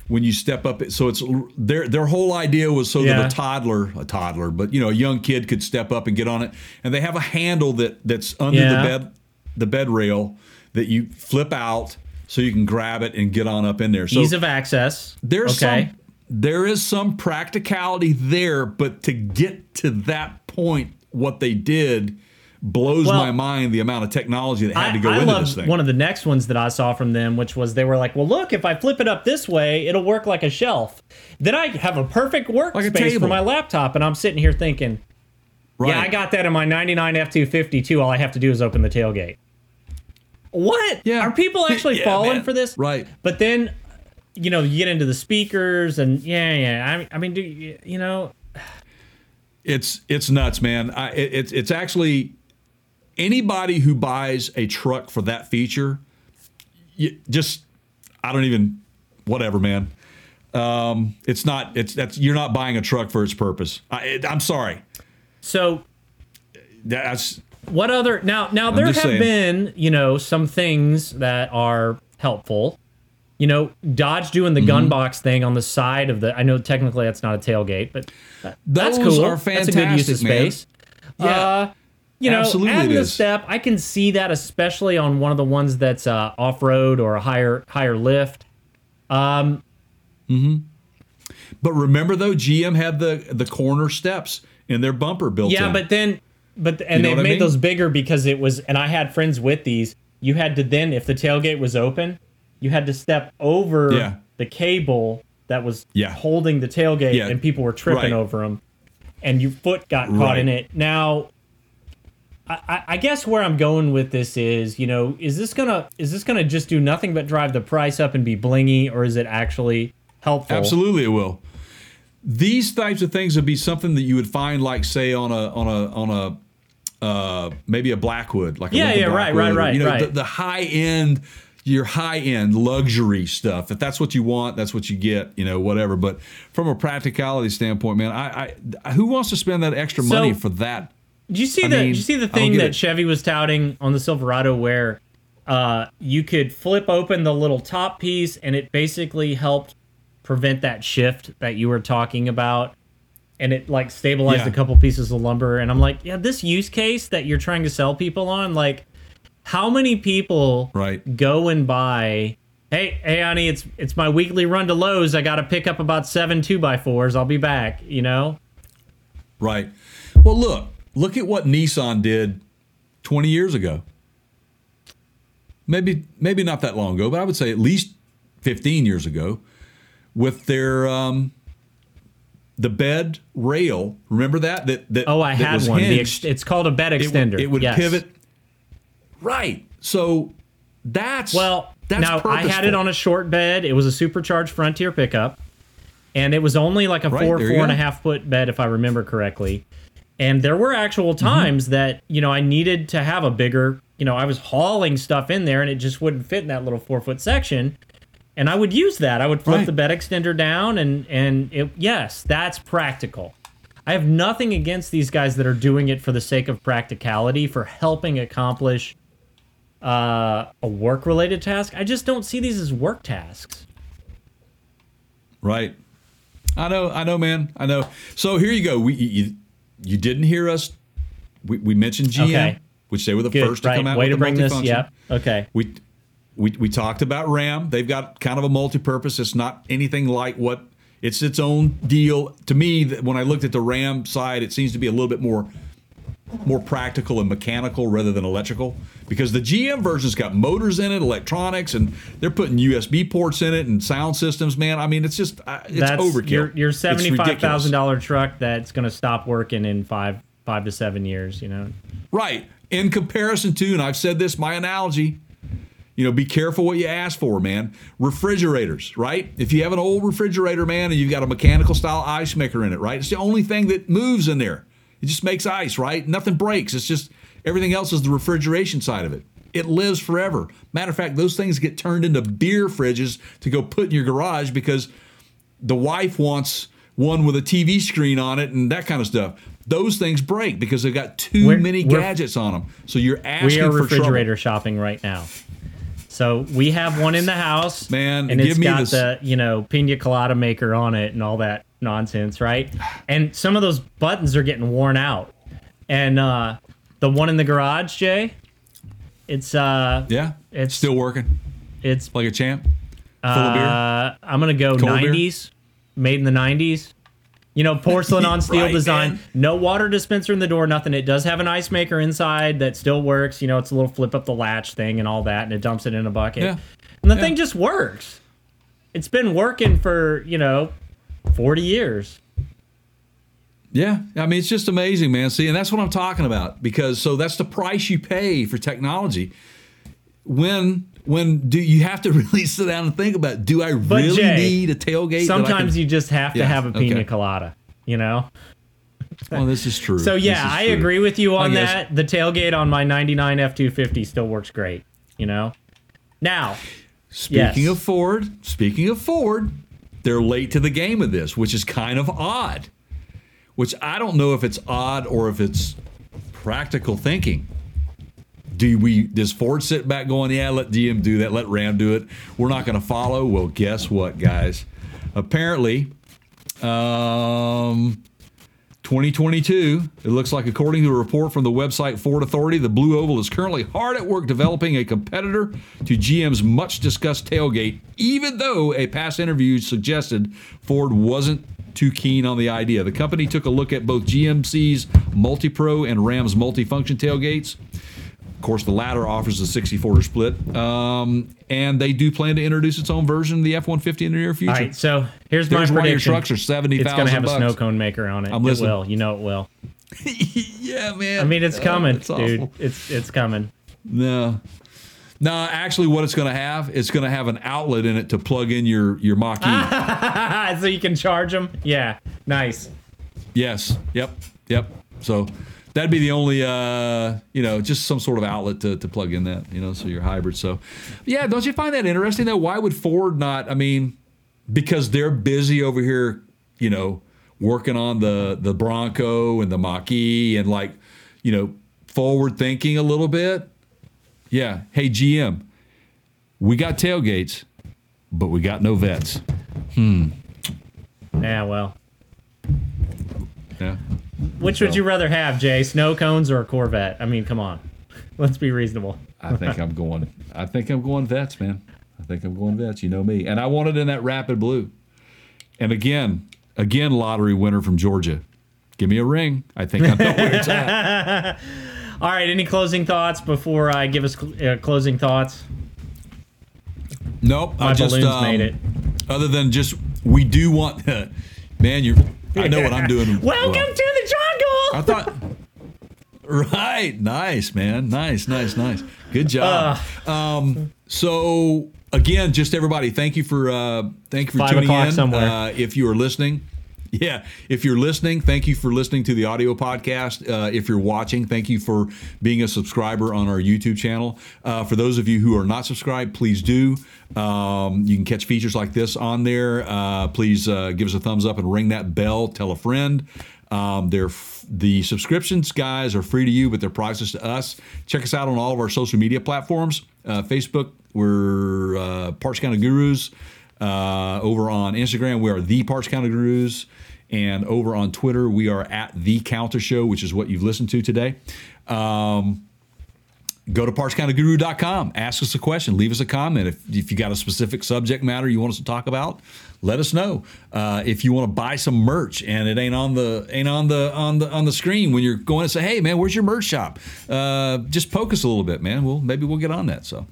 [SPEAKER 2] when you step up, it so it's their their whole idea was so
[SPEAKER 1] Yeah.
[SPEAKER 2] that a toddler, a toddler, but you know, a young kid could step up and get on it. And they have a handle that that's under
[SPEAKER 1] Yeah.
[SPEAKER 2] the bed the bed rail that you flip out so you can grab it and get on up in there. So
[SPEAKER 1] ease of access.
[SPEAKER 2] there's
[SPEAKER 1] okay.
[SPEAKER 2] some there is some practicality there, but to get to that point, what they did blows
[SPEAKER 1] Well,
[SPEAKER 2] my mind the amount of technology that had
[SPEAKER 1] I,
[SPEAKER 2] to go
[SPEAKER 1] I
[SPEAKER 2] into this thing.
[SPEAKER 1] one of the next ones that I saw from them, which was they were like, "Well, look, if I flip it up this way, it'll work like a shelf. Then I have a perfect workspace for my laptop." And I'm sitting here thinking,
[SPEAKER 2] right.
[SPEAKER 1] "Yeah, I got that in my '99 F250 too. All I have to do is open the tailgate." What?
[SPEAKER 2] Yeah.
[SPEAKER 1] Are people actually
[SPEAKER 2] Yeah,
[SPEAKER 1] falling
[SPEAKER 2] man.
[SPEAKER 1] for this?
[SPEAKER 2] Right.
[SPEAKER 1] But then, you know, you get into the speakers, and yeah, yeah. I mean, I mean, do you, you know?
[SPEAKER 2] It's it's nuts, man. I, it, it's it's actually anybody who buys a truck for that feature, just I don't even whatever, man. Um, it's not it's that's you're not buying a truck for its purpose. I, it, I'm sorry.
[SPEAKER 1] So
[SPEAKER 2] That's
[SPEAKER 1] What other now? Now there have
[SPEAKER 2] saying.
[SPEAKER 1] been you know some things that are helpful. You know, Dodge doing the
[SPEAKER 2] Mm-hmm.
[SPEAKER 1] gun box thing on the side of the. I know technically that's not a tailgate, but that's
[SPEAKER 2] Those
[SPEAKER 1] cool.
[SPEAKER 2] are
[SPEAKER 1] That's a good use of
[SPEAKER 2] fantastic, man.
[SPEAKER 1] space.
[SPEAKER 2] Yeah.
[SPEAKER 1] Uh, you know,
[SPEAKER 2] Absolutely
[SPEAKER 1] adding the step, I can see that especially on one of the ones that's uh, off road or a higher higher lift. Mm-hmm.
[SPEAKER 2] But remember though, GM had the the corner steps in their bumper built
[SPEAKER 1] Yeah,
[SPEAKER 2] in.
[SPEAKER 1] but then, but and
[SPEAKER 2] know
[SPEAKER 1] they
[SPEAKER 2] what I
[SPEAKER 1] made
[SPEAKER 2] mean?
[SPEAKER 1] those bigger because it was. And I had friends with these. You had to then, if the tailgate was open, you had to step over
[SPEAKER 2] Yeah.
[SPEAKER 1] the cable that was
[SPEAKER 2] Yeah.
[SPEAKER 1] holding the tailgate,
[SPEAKER 2] Yeah.
[SPEAKER 1] and people were tripping
[SPEAKER 2] Right.
[SPEAKER 1] over them, and your foot got caught
[SPEAKER 2] Right.
[SPEAKER 1] in it. Now, I, I- guess where I'm going with this is, you know, is this gonna is this gonna just do nothing but drive the price up and be blingy, or is it actually helpful?
[SPEAKER 2] Absolutely, it will. These types of things would be something that you would find, like say on a on a on a uh, maybe a Blackwood, like a
[SPEAKER 1] Yeah, yeah, right,
[SPEAKER 2] Blackwood,
[SPEAKER 1] right,
[SPEAKER 2] or,
[SPEAKER 1] right,
[SPEAKER 2] You know,
[SPEAKER 1] right.
[SPEAKER 2] The, the high end, your high end luxury stuff. If that's what you want, that's what you get. You know, whatever. But from a practicality standpoint, man, I, I who wants to spend that extra
[SPEAKER 1] So-
[SPEAKER 2] money for that?
[SPEAKER 1] Did you see
[SPEAKER 2] I
[SPEAKER 1] the
[SPEAKER 2] mean,
[SPEAKER 1] did you see the thing that
[SPEAKER 2] it.
[SPEAKER 1] Chevy was touting on the Silverado where uh, you could flip open the little top piece and it basically helped prevent that shift that you were talking about and it like stabilized
[SPEAKER 2] Yeah.
[SPEAKER 1] a couple pieces of lumber and I'm like, yeah, this use case that you're trying to sell people on, like how many people
[SPEAKER 2] Right.
[SPEAKER 1] go and buy Hey, hey, honey, it's it's my weekly run to Lowe's. I got to pick up about seven two by fours. I'll be back. You know,
[SPEAKER 2] Right. Well, look, look at what Nissan did 20 years ago. Maybe maybe not that long ago, but I would say at least 15 years ago with their um the bed rail. Remember that that that
[SPEAKER 1] Oh, I
[SPEAKER 2] that
[SPEAKER 1] had one. The ex- it's called a bed
[SPEAKER 2] it,
[SPEAKER 1] extender.
[SPEAKER 2] would- it would
[SPEAKER 1] Yes.
[SPEAKER 2] pivot. Right. So that's
[SPEAKER 1] Well,
[SPEAKER 2] that's
[SPEAKER 1] now I had it on a short bed. It was a supercharged Frontier pickup, and it was only like a
[SPEAKER 2] Right,
[SPEAKER 1] four four and a half foot bed, if I remember correctly. And there were actual
[SPEAKER 2] Mm-hmm.
[SPEAKER 1] times that you know I needed to have a bigger. You know, I was hauling stuff in there, and it just wouldn't fit in that little four foot section. And I would use that. I would flip
[SPEAKER 2] Right.
[SPEAKER 1] the bed extender down, and and it, yes, that's practical. I have nothing against these guys that are doing it for the sake of practicality, for helping accomplish uh, a work related task. I just don't see these as work tasks.
[SPEAKER 2] Right. I know, I know, man. I know. So here you go. We you, you didn't hear us. We, we mentioned GM,
[SPEAKER 1] Okay.
[SPEAKER 2] which they were the
[SPEAKER 1] Good,
[SPEAKER 2] first to
[SPEAKER 1] right?
[SPEAKER 2] come out
[SPEAKER 1] Way
[SPEAKER 2] with
[SPEAKER 1] to
[SPEAKER 2] the
[SPEAKER 1] bring this. Yep. Okay.
[SPEAKER 2] We, we we talked about RAM. They've got kind of a multi-purpose. It's not anything like what it's its own deal. To me, when I looked at the RAM side, it seems to be a little bit more more practical and mechanical rather than electrical because the GM version's got motors in it, electronics, and they're putting USB ports in it and sound systems. Man, I mean, it's just uh, it's
[SPEAKER 1] That's
[SPEAKER 2] overkill.
[SPEAKER 1] your your
[SPEAKER 2] It's
[SPEAKER 1] seventy five
[SPEAKER 2] ridiculous.
[SPEAKER 1] thousand dollar truck that's going to stop working in five five to seven years. You know.
[SPEAKER 2] Right. In comparison to, and I've said this, my analogy, you know, be careful what you ask for, man. Refrigerators, right? If you have an old refrigerator, man, and you've got a mechanical style ice maker in it, right? It's the only thing that moves in there. It just makes ice, right? Nothing breaks. It's just everything else is the refrigeration side of it. It lives forever. Matter of fact, those things get turned into beer fridges to go put in your garage because the wife wants one with a TV screen on it and that kind of stuff. Those things break because they've got too
[SPEAKER 1] We're-
[SPEAKER 2] many
[SPEAKER 1] we're-
[SPEAKER 2] gadgets on them. So you're asking We
[SPEAKER 1] are
[SPEAKER 2] for
[SPEAKER 1] refrigerator
[SPEAKER 2] trouble.
[SPEAKER 1] shopping right now. So we have one in the house,
[SPEAKER 2] Man,
[SPEAKER 1] and it's got
[SPEAKER 2] this-
[SPEAKER 1] the you know pina colada maker on it and all that nonsense, right? And some of those buttons are getting worn out. And uh, the one in the garage, Jay, it's uh,
[SPEAKER 2] Yeah,
[SPEAKER 1] It's-
[SPEAKER 2] still working
[SPEAKER 1] it's
[SPEAKER 2] like a champ. Full of beer.
[SPEAKER 1] Uh, I'm gonna go
[SPEAKER 2] Cold beer?
[SPEAKER 1] 90s, made in the 90s. You know, porcelain on steel
[SPEAKER 2] Right,
[SPEAKER 1] design.
[SPEAKER 2] man.
[SPEAKER 1] No water dispenser in the door, nothing. It does have an ice maker inside that still works. You know, it's a little flip up the latch thing and all that, and it dumps it in a bucket.
[SPEAKER 2] Yeah.
[SPEAKER 1] And the
[SPEAKER 2] Yeah.
[SPEAKER 1] thing just works. It's been working for you know, 40 years.
[SPEAKER 2] Yeah, I mean it's just amazing, man. See, and that's what I'm talking about because so that's the price you pay for technology. When when do you have to really sit down and think about? Do I really
[SPEAKER 1] Jay,
[SPEAKER 2] need a tailgate?
[SPEAKER 1] Sometimes
[SPEAKER 2] can-
[SPEAKER 1] you just have to have a pina
[SPEAKER 2] okay.
[SPEAKER 1] colada. You know.
[SPEAKER 2] Well, this is true.
[SPEAKER 1] So yeah, I
[SPEAKER 2] true.
[SPEAKER 1] agree with you on that. The tailgate on my 99 F250 still works great. You know. Now,
[SPEAKER 2] Speaking
[SPEAKER 1] Yes.
[SPEAKER 2] of Ford, speaking of Ford, they're late to the game of this, which is kind of odd. Which I don't know if it's odd or if it's practical thinking. Do we? Does Ford sit back going, yeah, let GM do that, let Ram do it? We're not going to follow. Well, guess what, guys? Apparently, um, 2022, it looks like, according to a report from the website Ford Authority, the Blue Oval is currently hard at work developing a competitor to GM's much discussed tailgate, even though a past interview suggested Ford wasn't too keen on the idea. The company took a look at both GMC's Multi Pro and Ram's multifunction tailgates. Of course, the latter offers a 60 40 split, um, and they do plan to introduce its own version of the F 150 in the near future.
[SPEAKER 1] All right, so here's
[SPEAKER 2] There's
[SPEAKER 1] my
[SPEAKER 2] why your trucks are seventy
[SPEAKER 1] It's gonna have a
[SPEAKER 2] bucks.
[SPEAKER 1] snow cone maker on it.
[SPEAKER 2] I'm
[SPEAKER 1] it
[SPEAKER 2] listening.
[SPEAKER 1] will. You know it will.
[SPEAKER 2] Yeah, man.
[SPEAKER 1] I mean, it's
[SPEAKER 2] Uh,
[SPEAKER 1] coming,
[SPEAKER 2] it's
[SPEAKER 1] dude.
[SPEAKER 2] awful.
[SPEAKER 1] It's it's coming.
[SPEAKER 2] No. No, actually, what it's going to have, it's going to have an outlet in it to plug in your your Mach E.
[SPEAKER 1] so you can charge them. Yeah, nice.
[SPEAKER 2] yes. Yep. Yep. So that'd be the only, uh, you know, just some sort of outlet to, to plug in that, you know, so you're hybrid. So, yeah, don't you find that interesting though? Why would Ford not? I mean, because they're busy over here, you know, working on the the Bronco and the Mach E and like, you know, forward thinking a little bit. Yeah. Hey, GM, we got tailgates, but we got no vets. Hmm.
[SPEAKER 1] Yeah, well.
[SPEAKER 2] Yeah.
[SPEAKER 1] Which would you rather have, Jay? Snow cones or a Corvette? I mean, come on. Let's be reasonable.
[SPEAKER 2] I think I'm going. I think I'm going vets, man. I think I'm going vets. You know me, and I want it in that rapid blue. And again, again, lottery winner from Georgia. Give me a ring. I think I know where it's at.
[SPEAKER 1] All right, any closing thoughts before I give us cl- uh, closing thoughts?
[SPEAKER 2] Nope.
[SPEAKER 1] My
[SPEAKER 2] I just um,
[SPEAKER 1] made it.
[SPEAKER 2] Other than just, we do want. man, you. I know what I'm doing.
[SPEAKER 1] Welcome
[SPEAKER 2] well.
[SPEAKER 1] to the jungle.
[SPEAKER 2] I thought. Right, nice man, nice, nice, nice. Good job. um, so again, just everybody, thank you for uh, thank you for
[SPEAKER 1] Five
[SPEAKER 2] tuning
[SPEAKER 1] o'clock
[SPEAKER 2] in.
[SPEAKER 1] somewhere.
[SPEAKER 2] Uh, if you are listening, yeah, if you're listening, thank you for listening to the audio podcast. Uh, if you're watching, thank you for being a subscriber on our YouTube channel. Uh, for those of you who are not subscribed, please do. Um, you can catch features like this on there. Uh, please uh, give us a thumbs up and ring that bell. Tell a friend. Um, they're f- the subscriptions, guys, are free to you, but they're priceless to us. Check us out on all of our social media platforms. Uh, Facebook, we're uh, Parts Counter Gurus. Over on Instagram, we are the Parts Counter Gurus. And over on Twitter, we are at the Counter Show, which is what you've listened to today. Um, go to partscounterguru.com ask us a question. Leave us a comment. If, if you got a specific subject matter you want us to talk about let us know. Uh, if you want to buy some merch and it ain't on the ain't on the on the on the screen when you're going to say hey man where's your merch shop? Uh, just poke us a little bit man. Well maybe we'll get on that so.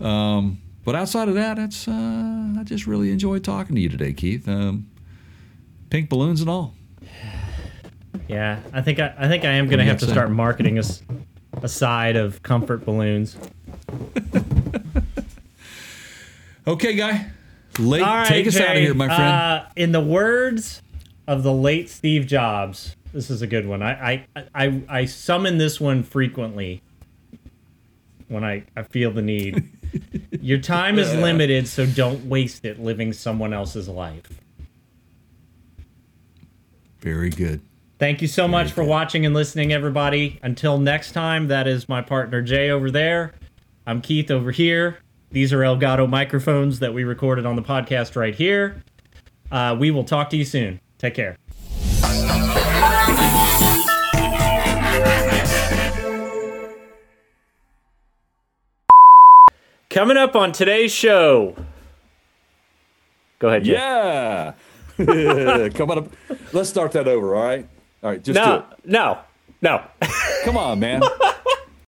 [SPEAKER 2] Um, but outside of that that's uh, i just really enjoyed talking to you today keith. Um, pink balloons and all
[SPEAKER 1] Yeah, I think I, I think I am gonna have
[SPEAKER 2] have
[SPEAKER 1] to start marketing us a side of comfort balloons.
[SPEAKER 2] okay guy late
[SPEAKER 1] right,
[SPEAKER 2] take us out of here my friend
[SPEAKER 1] Uh, in the words of the late Steve Jobs, this is a good one. I I I, I summon this one frequently when I, I feel the need. Your time is limited, so don't waste it living someone else's life.
[SPEAKER 2] Very good
[SPEAKER 1] Thank you so much for watching and listening, everybody. Until next time, that is my partner Jay over there. I'm Keith over here. These are Elgato microphones that we recorded on the podcast right here. Uh, we will talk to you soon. Take care. Coming up on today's show. Go ahead, Jay.
[SPEAKER 2] Yeah. Come on up. Let's start that over, all right? All right, just do
[SPEAKER 1] No, no, no.
[SPEAKER 2] Come on, man.